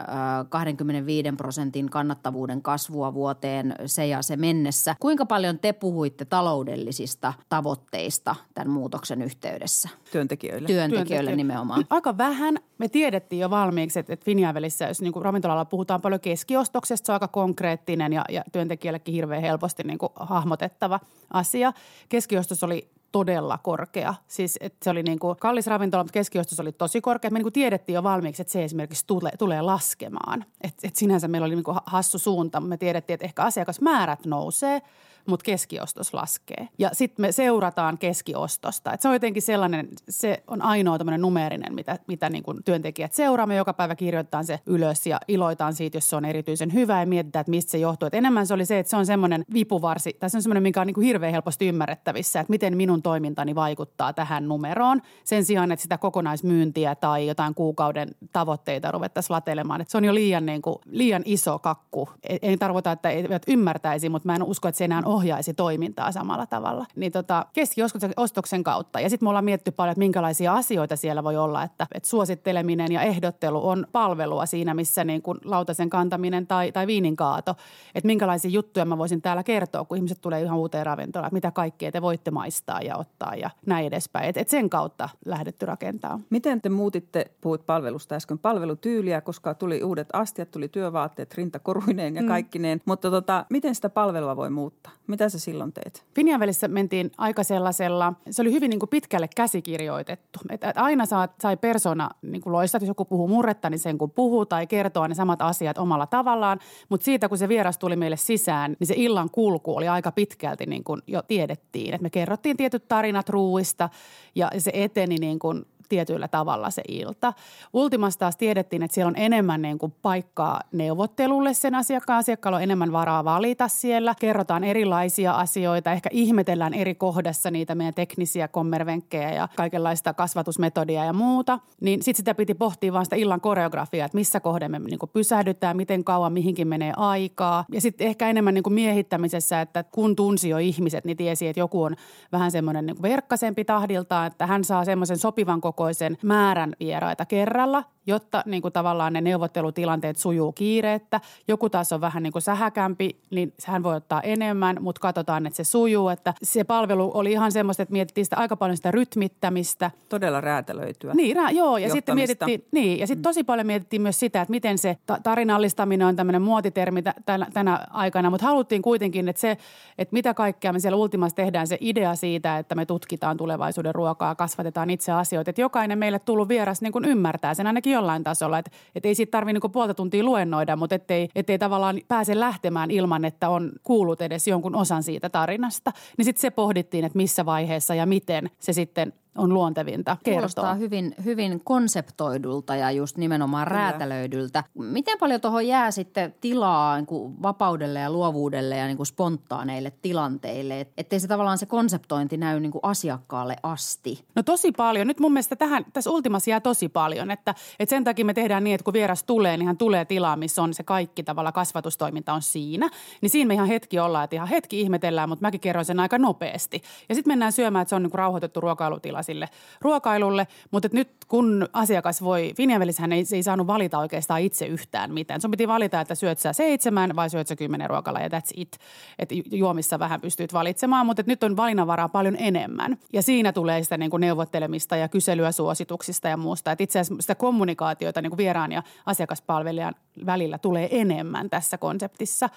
25 prosentin kannattavuuden kasvua vuoteen se ja se mennessä. Kuinka paljon te puhuitte taloudellisista tavoitteista tämän muutoksen yhteydessä? Työntekijöille. Työntekijöille, Työntekijöille. nimenomaan. Aika vähän. Me tiedettiin jo valmiiksi, että, että Finjavelissä, jos niin kuin ravintolalla puhutaan paljon keskiostoksesta, se on aika konkreettinen ja, ja työntekijällekin hirveän helposti niin kuin hahmotettava asia. Keskiostos oli todella korkea. Siis että se oli niin kuin kallis ravintola, mutta keskiostos oli tosi korkea. Me niin kuin tiedettiin jo valmiiksi, että se esimerkiksi tulee, tulee laskemaan. Että et sinänsä meillä oli niin kuin hassu suunta, mutta me tiedettiin, että ehkä asiakasmäärät nousee – mutta keskiostos laskee. Ja sitten me seurataan keskiostosta. Et se on jotenkin sellainen, se on ainoa tämmöinen numeerinen, mitä, mitä niin kuin työntekijät seuraamme. Joka päivä kirjoitetaan se ylös ja iloitaan siitä, jos se on erityisen hyvä ja mietitään, että mistä se johtuu. Et enemmän se oli se, että se on semmoinen vipuvarsi, tai se on semmoinen, mikä on niin kuin hirveän helposti ymmärrettävissä, että miten minun toimintani vaikuttaa tähän numeroon. Sen sijaan, että sitä kokonaismyyntiä tai jotain kuukauden tavoitteita ruvettaisiin latelemaan. Et se on jo liian, niin kuin, liian iso kakku. Ei, ei tarkoita, että eivät ymmärtäisi, mutta mä en usko, että se enää ohjaisi toimintaa samalla tavalla. Niin tota, keskiostoksen kautta. Ja sitten me ollaan mietitty paljon, että minkälaisia asioita siellä voi olla, että, että suositteleminen ja ehdottelu on palvelua siinä, missä niin kuin lautasen kantaminen tai, tai viinin kaato. Että minkälaisia juttuja mä voisin täällä kertoa, kun ihmiset tulee ihan uuteen ravintolaan, että mitä kaikkea te voitte maistaa ja ottaa ja näin edespäin. Että et sen kautta lähdetty rakentaa. Miten te muutitte, puhuit palvelusta äsken, palvelutyyliä, koska tuli uudet astiat, tuli työvaatteet rintakoruineen ja mm. kaikkineen. Mm. Mutta tota, miten sitä palvelua voi muuttaa? Mitä sä silloin teet? Finjavelissä mentiin aika sellaisella, se oli hyvin niin kuin pitkälle käsikirjoitettu. Että aina saat, sai persona niin kuin loistaa, jos joku puhuu murretta, niin sen kun puhuu tai kertoo ne samat asiat omalla tavallaan. Mutta siitä, kun se vieras tuli meille sisään, niin se illan kulku oli aika pitkälti niin kuin jo tiedettiin. Että me kerrottiin tietyt tarinat ruuista ja se eteni niin kuin tietyllä tavalla se ilta. Ultimassa taas tiedettiin, että siellä on enemmän niin kuin paikkaa neuvottelulle sen asiakkaan. Asiakkaalla on enemmän varaa valita siellä. Kerrotaan erilaisia asioita, ehkä ihmetellään eri kohdassa niitä meidän teknisiä kommervenkkejä ja kaikenlaista kasvatusmetodia ja muuta. Niin sitten sitä piti pohtia vaan sitä illan koreografiaa, että missä kohden me niin kuin pysähdytään, miten kauan mihinkin menee aikaa. Ja sitten ehkä enemmän niin kuin miehittämisessä, että kun tunsi jo ihmiset, niin tiesi, että joku on vähän semmoinen niin verkkasempi tahdiltaan, että hän saa semmoisen sopivan koko kokoisen määrän vieraita kerralla jotta niin kuin tavallaan ne neuvottelutilanteet sujuu kiireettä. Joku taas on vähän niin kuin sähäkämpi, niin hän voi ottaa enemmän, mutta katsotaan, että se sujuu. Että se palvelu oli ihan semmoista, että mietittiin sitä aika paljon sitä rytmittämistä. Todella räätälöityä. Niin, rää, joo. Ja sitten mietittiin, niin, ja sitten mm. tosi paljon mietittiin myös sitä, että miten se tarinallistaminen on tämmöinen muotitermi tänä, tänä aikana. Mutta haluttiin kuitenkin, että se, että mitä kaikkea me siellä Ultimassa tehdään, se idea siitä, että me tutkitaan tulevaisuuden ruokaa, kasvatetaan itse asioita. Että jokainen meille tullut vieras niin kuin ymmärtää sen ainakin jollain tasolla. Että et ei siitä tarvitse niinku puolta tuntia luennoida, mutta ettei, ettei tavallaan pääse lähtemään ilman, että on kuullut edes jonkun osan siitä tarinasta. Niin sitten se pohdittiin, että missä vaiheessa ja miten se sitten on luontevinta kertoa. Kuulostaa hyvin, hyvin konseptoidulta ja just nimenomaan Kyllä. räätälöidyltä. Miten paljon tuohon jää sitten tilaa niin kuin vapaudelle ja luovuudelle ja niin kuin spontaaneille tilanteille? Et, ettei se tavallaan se konseptointi näy niin kuin asiakkaalle asti. No tosi paljon. Nyt mun mielestä tähän, tässä Ultimassa jää tosi paljon. Että, että sen takia me tehdään niin, että kun vieras tulee, niin hän tulee tilaa, missä on se kaikki tavalla kasvatustoiminta on siinä. Niin siinä me ihan hetki ollaan, että ihan hetki ihmetellään, mutta mäkin kerron sen aika nopeasti. Ja sitten mennään syömään, että se on niin kuin rauhoitettu ruokailutila sille ruokailulle. Mutta nyt kun asiakas voi, Finjavelissähän ei, ei saanut valita oikeastaan itse yhtään mitään. Sun piti valita, että syöt sä seitsemän vai syöt sä kymmenen ruokalla ja that's it. Että juomissa vähän pystyt valitsemaan, mutta nyt on valinnanvaraa paljon enemmän. Ja siinä tulee sitä niin kuin neuvottelemista ja kyselyä suosituksista ja muusta. Että itse asiassa sitä kommunikaatiota niin kuin vieraan ja asiakaspalvelijan välillä tulee enemmän tässä konseptissa.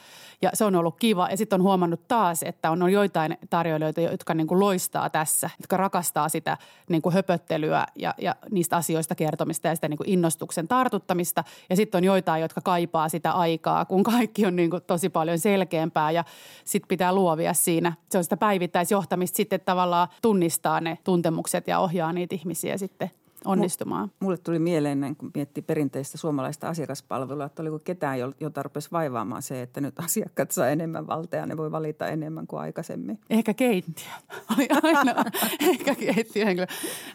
Ja se on ollut kiva. Ja sitten on huomannut taas, että on, on joitain tarjoilijoita, jotka niin kuin loistaa tässä, jotka rakastaa sitä niin kuin höpöttelyä ja, ja niistä asioista kertomista ja sitä niin kuin innostuksen tartuttamista. Ja sitten on joitain, jotka kaipaa sitä aikaa, kun kaikki on niin kuin tosi paljon selkeämpää ja sitten pitää luovia siinä. Se on sitä päivittäisjohtamista sitten tavallaan tunnistaa ne tuntemukset ja ohjaa niitä ihmisiä sitten onnistumaan. Mulle tuli mieleen, kun mietti perinteistä suomalaista asiakaspalvelua, että oliko ketään, jota rupesi vaivaamaan se, että nyt asiakkaat saa enemmän valtaa ja ne voi valita enemmän kuin aikaisemmin. Ehkä keittiö. Oli aina ehkä keittiöhenkilö.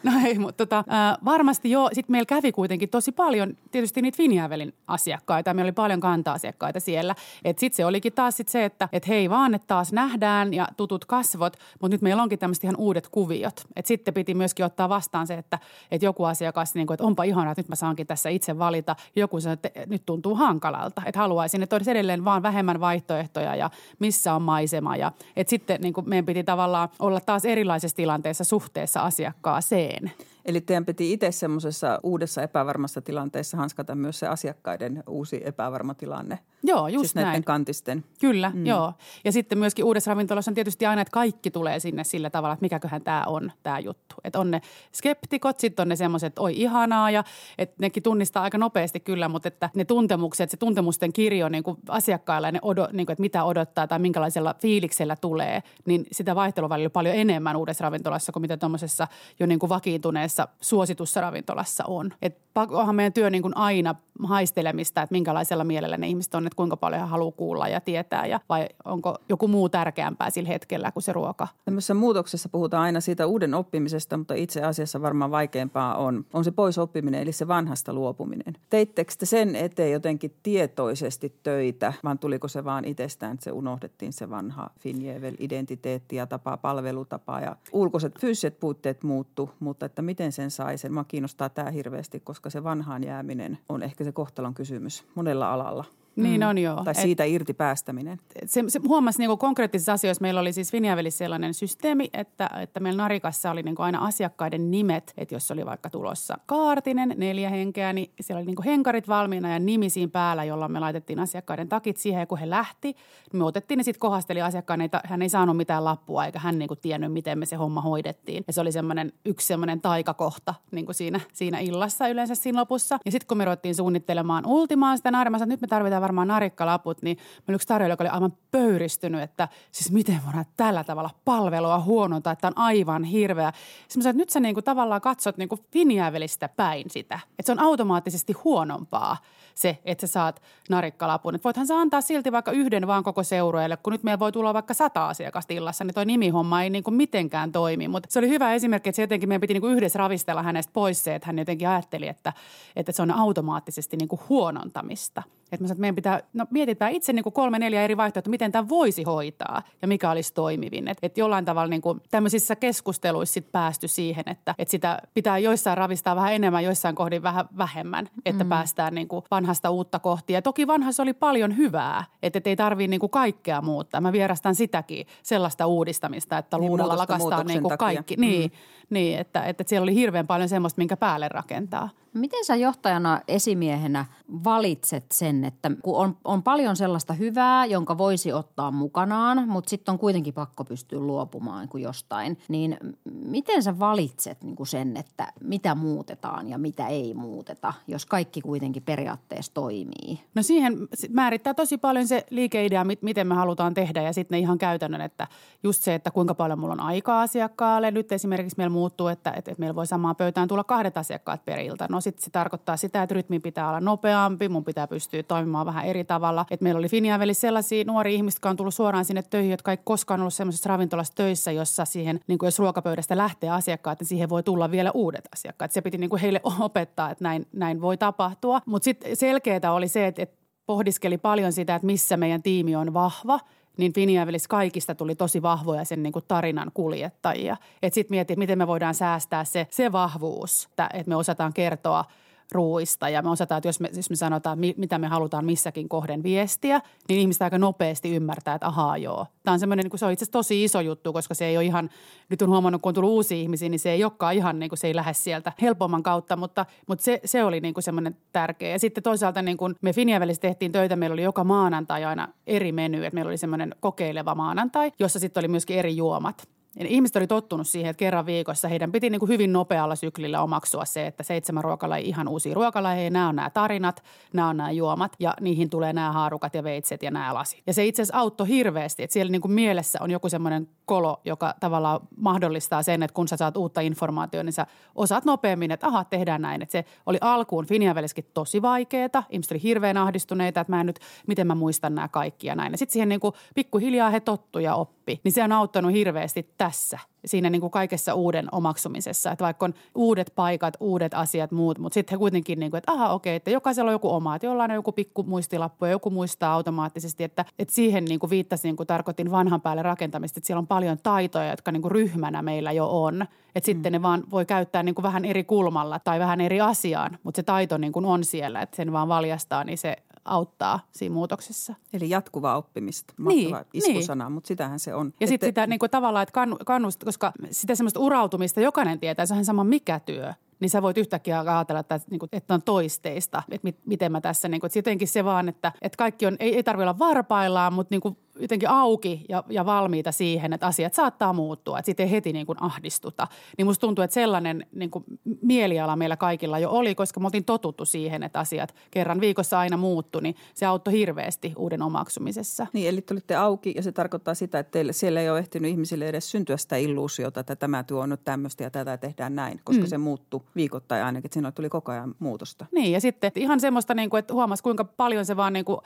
No ei, mutta tota, äh, varmasti joo. Sitten meillä kävi kuitenkin tosi paljon tietysti niitä Finjävelin asiakkaita. Meillä oli paljon kanta-asiakkaita siellä. Sitten se olikin taas sit se, että et hei vaan, että taas nähdään ja tutut kasvot, mutta nyt meillä onkin tämmöiset ihan uudet kuviot. Et sitten piti myöskin ottaa vastaan se, että, että joku asiakas, niin kuin, että onpa ihanaa, että nyt mä saankin tässä itse valita. Joku sanoo, että nyt tuntuu hankalalta, että haluaisin, että olisi edelleen vaan vähemmän vaihtoehtoja ja missä on maisema. Ja, että sitten niin kuin meidän piti tavallaan olla taas erilaisessa tilanteessa suhteessa asiakkaaseen. Eli teidän piti itse semmoisessa uudessa epävarmassa tilanteessa hanskata myös se asiakkaiden uusi epävarma tilanne. Joo, just siis näin. näiden kantisten. Kyllä, mm. joo. Ja sitten myöskin uudessa ravintolassa on tietysti aina, että kaikki tulee sinne sillä tavalla, että mikäköhän tämä on, tämä juttu. Että on ne skeptikot, sitten on ne semmoiset, että oi ihanaa ja että nekin tunnistaa aika nopeasti kyllä, mutta että ne tuntemukset, se tuntemusten kirjo niin kuin asiakkailla ja ne odo, niin kuin, että mitä odottaa tai minkälaisella fiiliksellä tulee, niin sitä vaihtelua välillä paljon enemmän uudessa ravintolassa kuin mitä tuommoisessa jo niin kuin vakiintuneessa suositussa ravintolassa on. Että onhan meidän työ niin kuin aina haistelemista, että minkälaisella mielellä ne ihmiset on, että kuinka paljon he haluaa kuulla ja tietää ja vai onko joku muu tärkeämpää sillä hetkellä kuin se ruoka. Tämmöisessä muutoksessa puhutaan aina siitä uuden oppimisesta, mutta itse asiassa varmaan vaikeampaa on, on se pois oppiminen eli se vanhasta luopuminen. Teittekö te sen eteen jotenkin tietoisesti töitä, vaan tuliko se vaan itsestään, että se unohdettiin se vanha Finjevel-identiteetti ja tapa, palvelutapa ja ulkoiset fyysiset puutteet muuttu, mutta että miten sen sai sen. Mua kiinnostaa tämä hirveästi, koska se vanhaan jääminen on ehkä se kohtalon kysymys monella alalla. Niin on joo. Tai siitä et, irti päästäminen. Se, se huomasi niin konkreettisissa asioissa. Meillä oli siis Finjavelissä sellainen systeemi, että, että meillä Narikassa oli niin aina asiakkaiden nimet. Että jos oli vaikka tulossa Kaartinen, neljä henkeä, niin siellä oli niin henkarit valmiina ja nimi siinä päällä, jolla me laitettiin asiakkaiden takit siihen. Ja kun he lähti, niin me otettiin ne sitten kohasteli asiakkaan. Hän ei saanut mitään lappua eikä hän niin tiennyt, miten me se homma hoidettiin. Ja se oli semmoinen, yksi semmoinen taikakohta niin siinä, siinä illassa yleensä siinä lopussa. Ja sitten kun me ruvettiin suunnittelemaan ultimaa sitä Narimassa, että nyt me tarvitaan varmaan narikkalaput, niin meillä yksi tarjoilija, joka oli aivan pöyristynyt, että siis miten voidaan tällä tavalla palvelua huonontaa, että on aivan hirveä. Sitten että nyt sä niinku tavallaan katsot niinku Finjävelistä päin sitä, että se on automaattisesti huonompaa se, että sä saat narikkalapun. Että voithan sä antaa silti vaikka yhden vaan koko seurueelle, kun nyt meillä voi tulla vaikka sata asiakasta illassa, niin toi nimihomma ei niinku mitenkään toimi. Mutta se oli hyvä esimerkki, että se jotenkin meidän piti niinku yhdessä ravistella hänestä pois se, että hän jotenkin ajatteli, että, että se on automaattisesti niinku huonontamista – että mä sanoin, että meidän pitää, no mietitään itse niin kuin kolme, neljä eri vaihtoehtoa, miten tämä voisi hoitaa ja mikä olisi toimivin. Että et jollain tavalla niin kuin tämmöisissä keskusteluissa sit päästy siihen, että et sitä pitää joissain ravistaa vähän enemmän, joissain kohdin vähän vähemmän, että mm. päästään niin kuin vanhasta uutta kohti. Ja toki vanhassa oli paljon hyvää, että et ei tarvitse niin kuin kaikkea muuttaa. Mä vierastan sitäkin sellaista uudistamista, että niin, luudalla lakastaa niin kuin kaikki. Mm. Niin, että, että siellä oli hirveän paljon semmoista, minkä päälle rakentaa. Miten sä johtajana, esimiehenä valitset sen, että kun on, on paljon sellaista hyvää, jonka voisi ottaa mukanaan, mutta sitten on kuitenkin pakko pystyä luopumaan kuin jostain, niin miten sä valitset niin kuin sen, että mitä muutetaan ja mitä ei muuteta, jos kaikki kuitenkin periaatteessa toimii? No siihen määrittää tosi paljon se liikeidea, miten me halutaan tehdä ja sitten ihan käytännön, että just se, että kuinka paljon mulla on aikaa asiakkaalle. Nyt esimerkiksi meillä muuttuu, että, että, että meillä voi samaan pöytään tulla kahdet asiakkaat per ilta. No sitten se tarkoittaa sitä, että rytmi pitää olla nopeampi, mun pitää pystyä toimimaan vähän eri tavalla. Et meillä oli Finiavelissä sellaisia nuoria ihmisiä, jotka on tullut suoraan sinne töihin, jotka ei koskaan ollut sellaisessa ravintolassa töissä, jossa siihen, niin kuin jos ruokapöydästä lähtee asiakkaat, niin siihen voi tulla vielä uudet asiakkaat. Se piti niin kuin heille opettaa, että näin, näin voi tapahtua. Mutta sitten selkeää oli se, että, että pohdiskeli paljon sitä, että missä meidän tiimi on vahva – niin Finiavelis kaikista tuli tosi vahvoja sen niin kuin tarinan kuljettajia. Että sitten mietin, miten me voidaan säästää se, se vahvuus, että me osataan kertoa – ruuista ja me osataan, että jos me, jos me sanotaan, mitä me halutaan missäkin kohden viestiä, niin ihmiset aika nopeasti ymmärtää, että ahaa joo. Tämä on semmoinen, niin se on itse asiassa tosi iso juttu, koska se ei ole ihan, nyt on huomannut, kun on tullut uusia ihmisiä, niin se ei olekaan ihan, niin kuin se ei lähde sieltä helpomman kautta, mutta, mutta se, se oli niin kuin semmoinen tärkeä. Ja sitten toisaalta niin kuin me Finiavelissä tehtiin töitä, meillä oli joka maanantai aina eri meny, että meillä oli semmoinen kokeileva maanantai, jossa sitten oli myöskin eri juomat. Ja ihmiset oli tottunut siihen, että kerran viikossa heidän piti niin kuin hyvin nopealla syklillä omaksua se, että seitsemän ruokalaji ihan uusia ruokalajeja. Nämä on nämä tarinat, nämä on nämä juomat ja niihin tulee nämä haarukat ja veitset ja nämä lasit. Ja se itse asiassa auttoi hirveästi, että siellä niin kuin mielessä on joku semmoinen kolo, joka tavallaan mahdollistaa sen, että kun sä saat uutta informaatiota, niin sä osaat nopeammin, että aha, tehdään näin. Että se oli alkuun Finiaveliskin tosi vaikeaa. Ihmiset oli hirveän ahdistuneita, että mä en nyt, miten mä muistan nämä kaikki ja näin. Ja sitten siihen niin kuin pikkuhiljaa he tottu ja oppi. Niin se on auttanut hirveästi tässä siinä niin kuin kaikessa uuden omaksumisessa. Että vaikka on uudet paikat, uudet asiat, muut, mutta sitten he kuitenkin, niin kuin, että aha okei, että jokaisella on joku oma, että jollain on joku pikku muistilappu ja joku muistaa automaattisesti, että, että siihen niin kuin viittasin, kun tarkoitin vanhan päälle rakentamista, että siellä on paljon taitoja, jotka niin kuin ryhmänä meillä jo on. Että mm. sitten ne vaan voi käyttää niin kuin vähän eri kulmalla tai vähän eri asiaan, mutta se taito niin kuin on siellä, että sen vaan valjastaa, niin se auttaa siinä muutoksessa. Eli jatkuvaa oppimista. Mahtava niin, iskusana, niin. mutta sitähän se on. Ja sitten sitä niin kuin tavallaan, että kannust, koska sitä semmoista urautumista jokainen tietää, se on sama mikä työ niin sä voit yhtäkkiä ajatella, että, niin kuin, että on toisteista, että mit, miten mä tässä, niin kuin, että jotenkin se vaan, että, että kaikki on, ei, ei tarvitse olla varpaillaan, mutta niin kuin jotenkin auki ja, ja valmiita siihen, että asiat saattaa muuttua, että siitä ei heti niin kuin ahdistuta. Niin musta tuntuu, että sellainen niin kuin mieliala meillä kaikilla jo oli, koska me oltiin totuttu siihen, että asiat kerran viikossa aina muuttu, niin se auttoi hirveästi uuden omaksumisessa. Niin, eli tulitte auki ja se tarkoittaa sitä, että teille, siellä ei ole ehtinyt ihmisille edes syntyä sitä illuusiota, että tämä työ on nyt tämmöistä ja tätä tehdään näin, koska mm. se muuttui viikoittain ainakin, että siinä tuli koko ajan muutosta. Niin, ja sitten ihan semmoista, niin kuin, että huomasi kuinka paljon se vaan niin kuin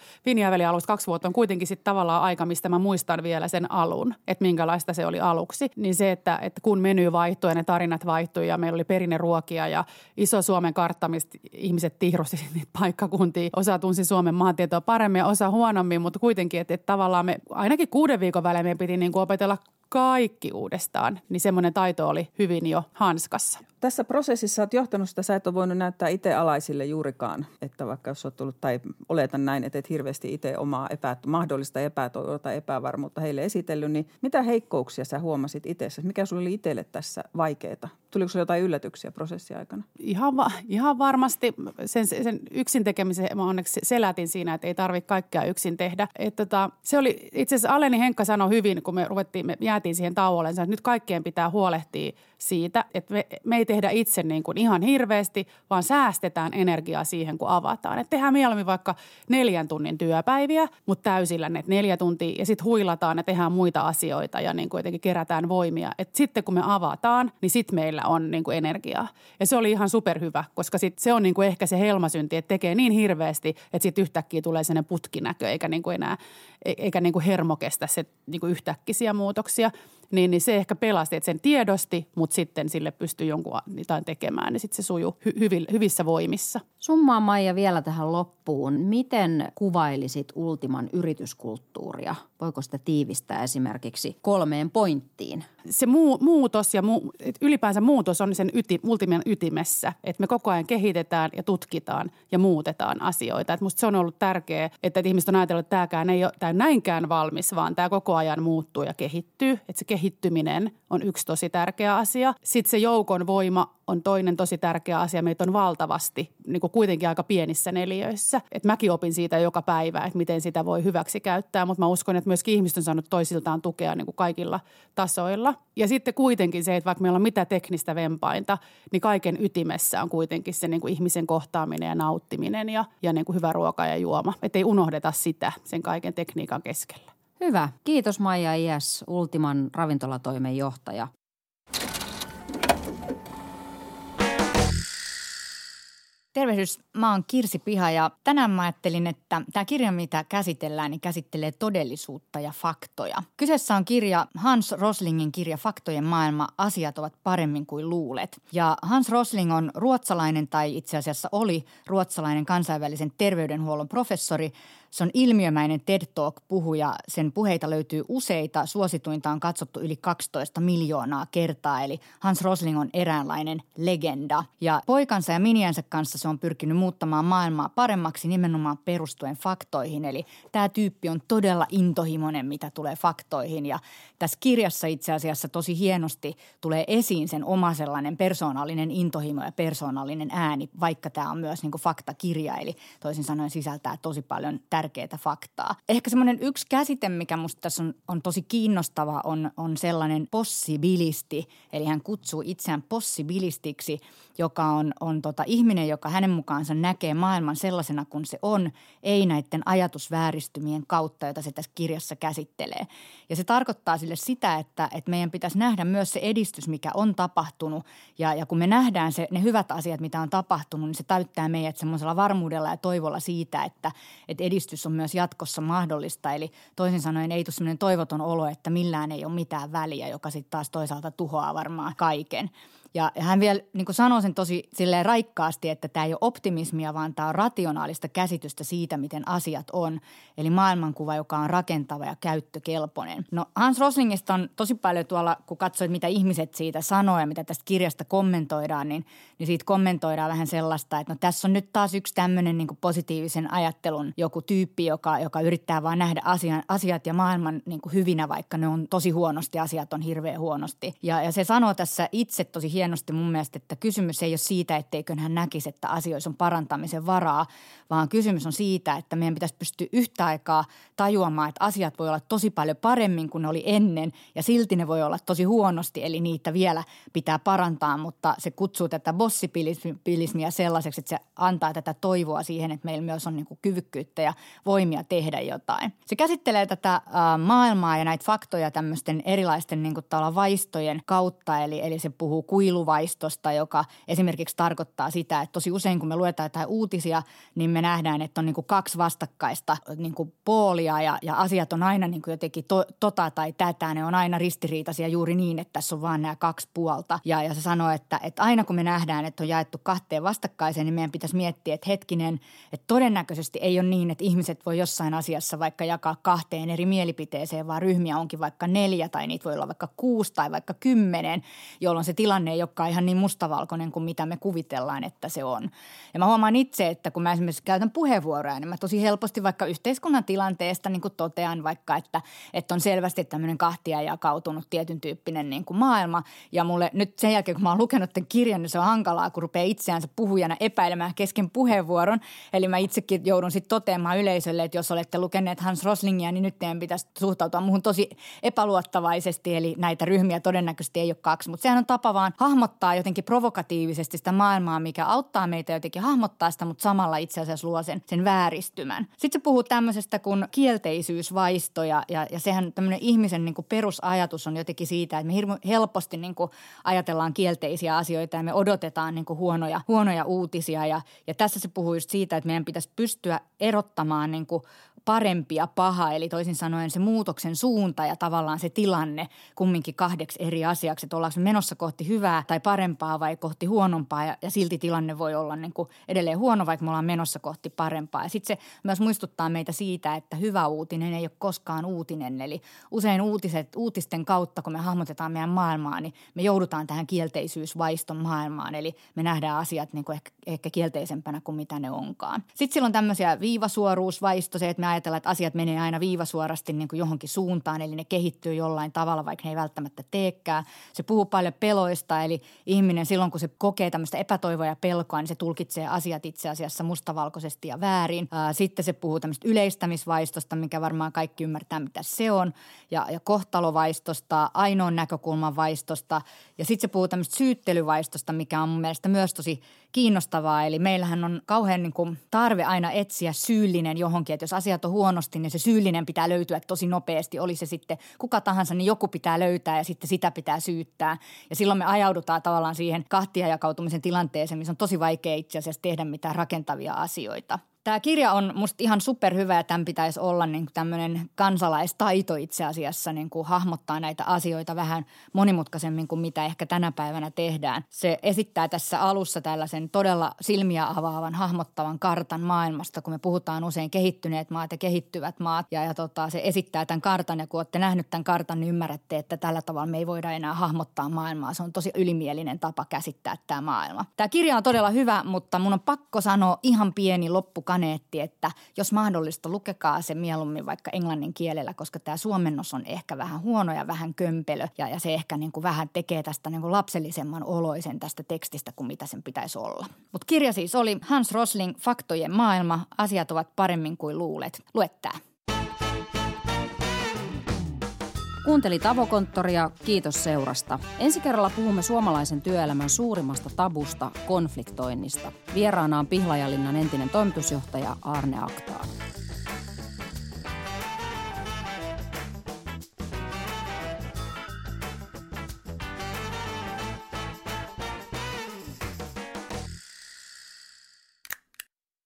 alusta kaksi vuotta on kuitenkin sitten tavallaan aika aika, mistä mä muistan vielä sen alun, että minkälaista se oli aluksi. Niin se, että, että kun meny vaihtui ja ne tarinat vaihtui ja meillä oli perinneruokia ja iso Suomen kartta, mistä ihmiset tihrusti niitä paikkakuntia. Osa tunsi Suomen maantietoa paremmin ja osa huonommin, mutta kuitenkin, että, että tavallaan me ainakin kuuden viikon välein me piti niin kuin opetella kaikki uudestaan, niin semmoinen taito oli hyvin jo hanskassa. Tässä prosessissa olet johtanut sitä, sä et ole voinut näyttää itse alaisille juurikaan, että vaikka jos olet tullut, tai oletan näin, että et hirveästi itse omaa epä, mahdollista epätoivoa tai epävarmuutta heille esitellyt, niin mitä heikkouksia sä huomasit itse? Mikä sulla oli itselle tässä vaikeaa? Tuliko sinulle jotain yllätyksiä prosessin aikana? Ihan, va- ihan varmasti. Sen, sen yksin tekemisen mä onneksi selätin siinä, että ei tarvitse kaikkea yksin tehdä. Et tota, se oli itse asiassa Aleni Henkka sanoi hyvin, kun me ruvettiin, me jäätiin siihen tauolle, että nyt kaikkien pitää huolehtia siitä, että me, me ei tehdä itse niin kuin ihan hirveästi, vaan säästetään energiaa siihen, kun avataan. Että tehdään mieluummin vaikka neljän tunnin työpäiviä, mutta täysillä ne neljä tuntia ja sitten huilataan ja tehdään muita asioita ja niin kuin jotenkin kerätään voimia. Et sitten kun me avataan, niin sitten meillä on niin kuin energiaa. Ja se oli ihan superhyvä, koska sit se on niin kuin ehkä se helmasynti, että tekee niin hirveästi, että sitten yhtäkkiä tulee sellainen putkinäkö eikä niin kuin enää, e-, eikä niin kuin hermo kestä se niin kuin yhtäkkisiä muutoksia niin, niin se ehkä pelasti, että sen tiedosti, mutta sitten sille pystyy jonkun jotain tekemään, niin sitten se sujuu hy- hyvi, hyvissä voimissa. Summaa Maija vielä tähän loppuun. Miten kuvailisit Ultiman yrityskulttuuria? Voiko sitä tiivistää esimerkiksi kolmeen pointtiin? Se muu, muutos ja muu, ylipäänsä muutos on sen yti, Ultiman ytimessä, että me koko ajan kehitetään ja tutkitaan ja muutetaan asioita. Että musta se on ollut tärkeää, että ihmiset on ajatellut, että tämäkään ei ole tämä näinkään valmis, vaan tämä koko ajan muuttuu ja kehittyy. Että se kehittyminen on yksi tosi tärkeä asia. Sitten se joukon voima on toinen tosi tärkeä asia. Meitä on valtavasti, niin kuin kuitenkin aika pienissä neliöissä. Et mäkin opin siitä joka päivä, että miten sitä voi hyväksi käyttää, mutta mä uskon, että myöskin ihmiset on saanut toisiltaan tukea niin kuin kaikilla tasoilla. Ja sitten kuitenkin se, että vaikka meillä on mitä teknistä vempainta, niin kaiken ytimessä on kuitenkin se niin kuin ihmisen kohtaaminen ja nauttiminen ja, ja niin kuin hyvä ruoka ja juoma. Että ei unohdeta sitä sen kaiken tekniikan keskellä. Hyvä. Kiitos Maija Iäs, Ultiman ravintolatoimen johtaja. Tervehdys, mä oon Kirsi Piha ja tänään mä ajattelin, että tämä kirja, mitä käsitellään, niin käsittelee todellisuutta ja faktoja. Kyseessä on kirja Hans Roslingin kirja Faktojen maailma, asiat ovat paremmin kuin luulet. Ja Hans Rosling on ruotsalainen tai itse asiassa oli ruotsalainen kansainvälisen terveydenhuollon professori – se on ilmiömäinen TED Talk-puhuja. Sen puheita löytyy useita. Suosituinta on katsottu yli 12 miljoonaa kertaa, eli Hans Rosling on eräänlainen legenda. Ja poikansa ja miniänsä kanssa se on pyrkinyt muuttamaan maailmaa paremmaksi nimenomaan perustuen faktoihin. Eli tämä tyyppi on todella intohimoinen, mitä tulee faktoihin. Ja tässä kirjassa itse asiassa tosi hienosti tulee esiin sen oma sellainen persoonallinen intohimo ja persoonallinen ääni, vaikka tämä on myös niin faktakirja. Eli toisin sanoen sisältää tosi paljon tär- tärkeää faktaa. Ehkä semmoinen yksi käsite, mikä musta tässä on, on tosi kiinnostava, on, on sellainen possibilisti. Eli hän kutsuu itseään possibilistiksi, joka on, on tota ihminen, joka hänen mukaansa näkee maailman sellaisena kuin se on, ei näiden ajatusvääristymien kautta, jota se tässä kirjassa käsittelee. Ja se tarkoittaa sille sitä, että, että meidän pitäisi nähdä myös se edistys, mikä on tapahtunut. Ja, ja kun me nähdään se, ne hyvät asiat, mitä on tapahtunut, niin se täyttää meidät semmoisella varmuudella ja toivolla siitä, että, että edistys on myös jatkossa mahdollista. Eli toisin sanoen ei tule semmoinen toivoton olo, että millään ei ole mitään väliä, joka sitten taas toisaalta tuhoaa varmaan kaiken. Ja hän vielä niin kuin sanoi sen tosi silleen raikkaasti, että tämä ei ole optimismia, vaan tämä on rationaalista käsitystä siitä, miten asiat on. Eli maailmankuva, joka on rakentava ja käyttökelpoinen. No Hans Roslingista on tosi paljon tuolla, kun katsoit, mitä ihmiset siitä sanoo ja mitä tästä kirjasta kommentoidaan, niin, niin siitä kommentoidaan vähän sellaista, että no tässä on nyt taas yksi tämmöinen niin positiivisen ajattelun joku tyyppi, joka, joka yrittää vaan nähdä asian, asiat ja maailman niin hyvinä, vaikka ne on tosi huonosti, asiat on hirveän huonosti. Ja, ja se sanoo tässä itse tosi hienosti mun mielestä, että kysymys ei ole siitä, etteikö hän näkisi, että asioissa on parantamisen varaa, vaan kysymys on siitä, että meidän pitäisi pystyä yhtä aikaa tajuamaan, että asiat voi olla tosi paljon paremmin kuin ne oli ennen ja silti ne voi olla tosi huonosti, eli niitä vielä pitää parantaa, mutta se kutsuu tätä bossipilismia sellaiseksi, että se antaa tätä toivoa siihen, että meillä myös on niin kuin kyvykkyyttä ja voimia tehdä jotain. Se käsittelee tätä äh, maailmaa ja näitä faktoja tämmöisten erilaisten niin kuin vaistojen kautta, eli, eli se puhuu kuiluvaistosta, joka esimerkiksi tarkoittaa sitä, että tosi usein kun me luetaan jotain uutisia, niin me nähdään, että on niin kuin kaksi vastakkaista niin kuin poolia ja, ja asiat on aina niin kuin jotenkin to, tota tai tätä. Ne on aina ristiriitaisia juuri niin, että tässä on vaan nämä kaksi puolta. Ja, ja se sanoo, että, että aina kun me nähdään, että on jaettu kahteen vastakkaiseen, niin meidän pitäisi miettiä, että hetkinen, että todennäköisesti ei ole niin, että ihmiset voi jossain asiassa vaikka jakaa kahteen eri mielipiteeseen, vaan ryhmiä onkin vaikka neljä tai niitä voi olla vaikka kuusi tai vaikka kymmenen, jolloin se tilanne ei olekaan ihan niin mustavalkoinen kuin mitä me kuvitellaan, että se on. Ja mä huomaan itse, että kun mä esimerkiksi käytän puheenvuoroja, niin mä tosi helposti vaikka yhteiskunnan tilanteesta niin kuin totean vaikka, että, että on selvästi tämmöinen kahtia jakautunut tietyn tyyppinen niin kuin maailma. Ja mulle nyt sen jälkeen, kun mä oon lukenut tämän kirjan, niin se on hankalaa, kun rupeaa itseänsä puhujana epäilemään kesken puheenvuoron. Eli mä itsekin joudun sitten toteamaan yleisölle, että jos olette lukeneet Hans Roslingia, niin nyt teidän pitäisi suhtautua muuhun tosi epäluottavaisesti. Eli näitä ryhmiä todennäköisesti ei ole kaksi, mutta sehän on tapa vaan hahmottaa jotenkin provokatiivisesti sitä maailmaa, mikä auttaa meitä jotenkin hahmottaa sitä, mutta samalla itse asiassa luo sen, sen vääristymän. Sitten se puhuu tämmöisestä kuin kielteisyysvaisto ja, ja, ja sehän tämmöinen ihmisen niin kuin perusajatus on jotenkin siitä, että me hirmu, helposti niin kuin ajatellaan kielteisiä asioita ja me odotetaan niin kuin huonoja, huonoja uutisia. Ja, ja tässä se puhuu just siitä, että meidän pitäisi pystyä erottamaan niin kuin parempi ja paha, eli toisin sanoen se muutoksen suunta ja tavallaan se tilanne kumminkin kahdeksi eri asiaksi, että ollaanko me menossa kohti hyvää tai parempaa vai kohti huonompaa ja, ja silti tilanne voi olla niin kuin edelleen huono, vaikka me ollaan menossa kohti parempaa. Ja sitten se myös muistuttaa meitä siitä, että hyvä uutinen ei ole koskaan uutinen, eli usein uutiset, uutisten kautta, kun me hahmotetaan meidän maailmaa, niin me joudutaan tähän kielteisyysvaiston maailmaan, eli me nähdään asiat niin kuin ehkä, ehkä kielteisempänä kuin mitä ne onkaan. Sitten silloin tämmöisiä viivasuoruusvaisto, se, että me ajatellaan, että asiat menee aina viivasuorasti niin kuin johonkin suuntaan, eli ne kehittyy jollain tavalla, vaikka ne ei välttämättä teekään. Se puhuu paljon peloista, eli ihminen silloin, kun se kokee tämmöistä epätoivoa ja pelkoa, niin se tulkitsee asiat itse asiassa mustavalkoisesti ja väärin. Sitten se puhuu tämmöistä yleistämisvaistosta, mikä varmaan kaikki ymmärtää, mitä se on, ja, ja kohtalovaistosta, ainoan näkökulman vaistosta, ja sitten se puhuu tämmöistä syyttelyvaistosta, mikä on mun mielestä myös tosi kiinnostavaa. Eli meillähän on kauhean niin kuin tarve aina etsiä syyllinen johonkin, että jos asiat on huonosti, niin se syyllinen pitää löytyä tosi nopeasti. Oli se sitten kuka tahansa, niin joku pitää löytää ja sitten sitä pitää syyttää. Ja silloin me ajaudutaan tavallaan siihen kahtia jakautumisen tilanteeseen, missä on tosi vaikea itse asiassa tehdä mitään rakentavia asioita. Tämä kirja on musta ihan superhyvä ja tämän pitäisi olla niin tämmöinen kansalaistaito itse asiassa niin kuin hahmottaa näitä asioita vähän monimutkaisemmin kuin mitä ehkä tänä päivänä tehdään. Se esittää tässä alussa tällaisen todella silmiä avaavan, hahmottavan kartan maailmasta, kun me puhutaan usein kehittyneet maat ja kehittyvät maat. Ja, ja tota, se esittää tämän kartan ja kun olette nähnyt tämän kartan, niin ymmärrätte, että tällä tavalla me ei voida enää hahmottaa maailmaa. Se on tosi ylimielinen tapa käsittää tämä maailma. Tämä kirja on todella hyvä, mutta mun on pakko sanoa ihan pieni loppu kaneetti, että jos mahdollista, lukekaa se mieluummin vaikka englannin kielellä, koska tämä suomennos on ehkä vähän huono ja vähän kömpelö ja, ja se ehkä niin kuin vähän tekee tästä niin kuin lapsellisemman oloisen tästä tekstistä kuin mitä sen pitäisi olla. Mutta kirja siis oli Hans Rosling, Faktojen maailma, asiat ovat paremmin kuin luulet. Lue Kuuntelit Avokonttoria, kiitos seurasta. Ensi kerralla puhumme suomalaisen työelämän suurimmasta tabusta, konfliktoinnista. Vieraana on Pihlajalinnan entinen toimitusjohtaja Arne Aktaa.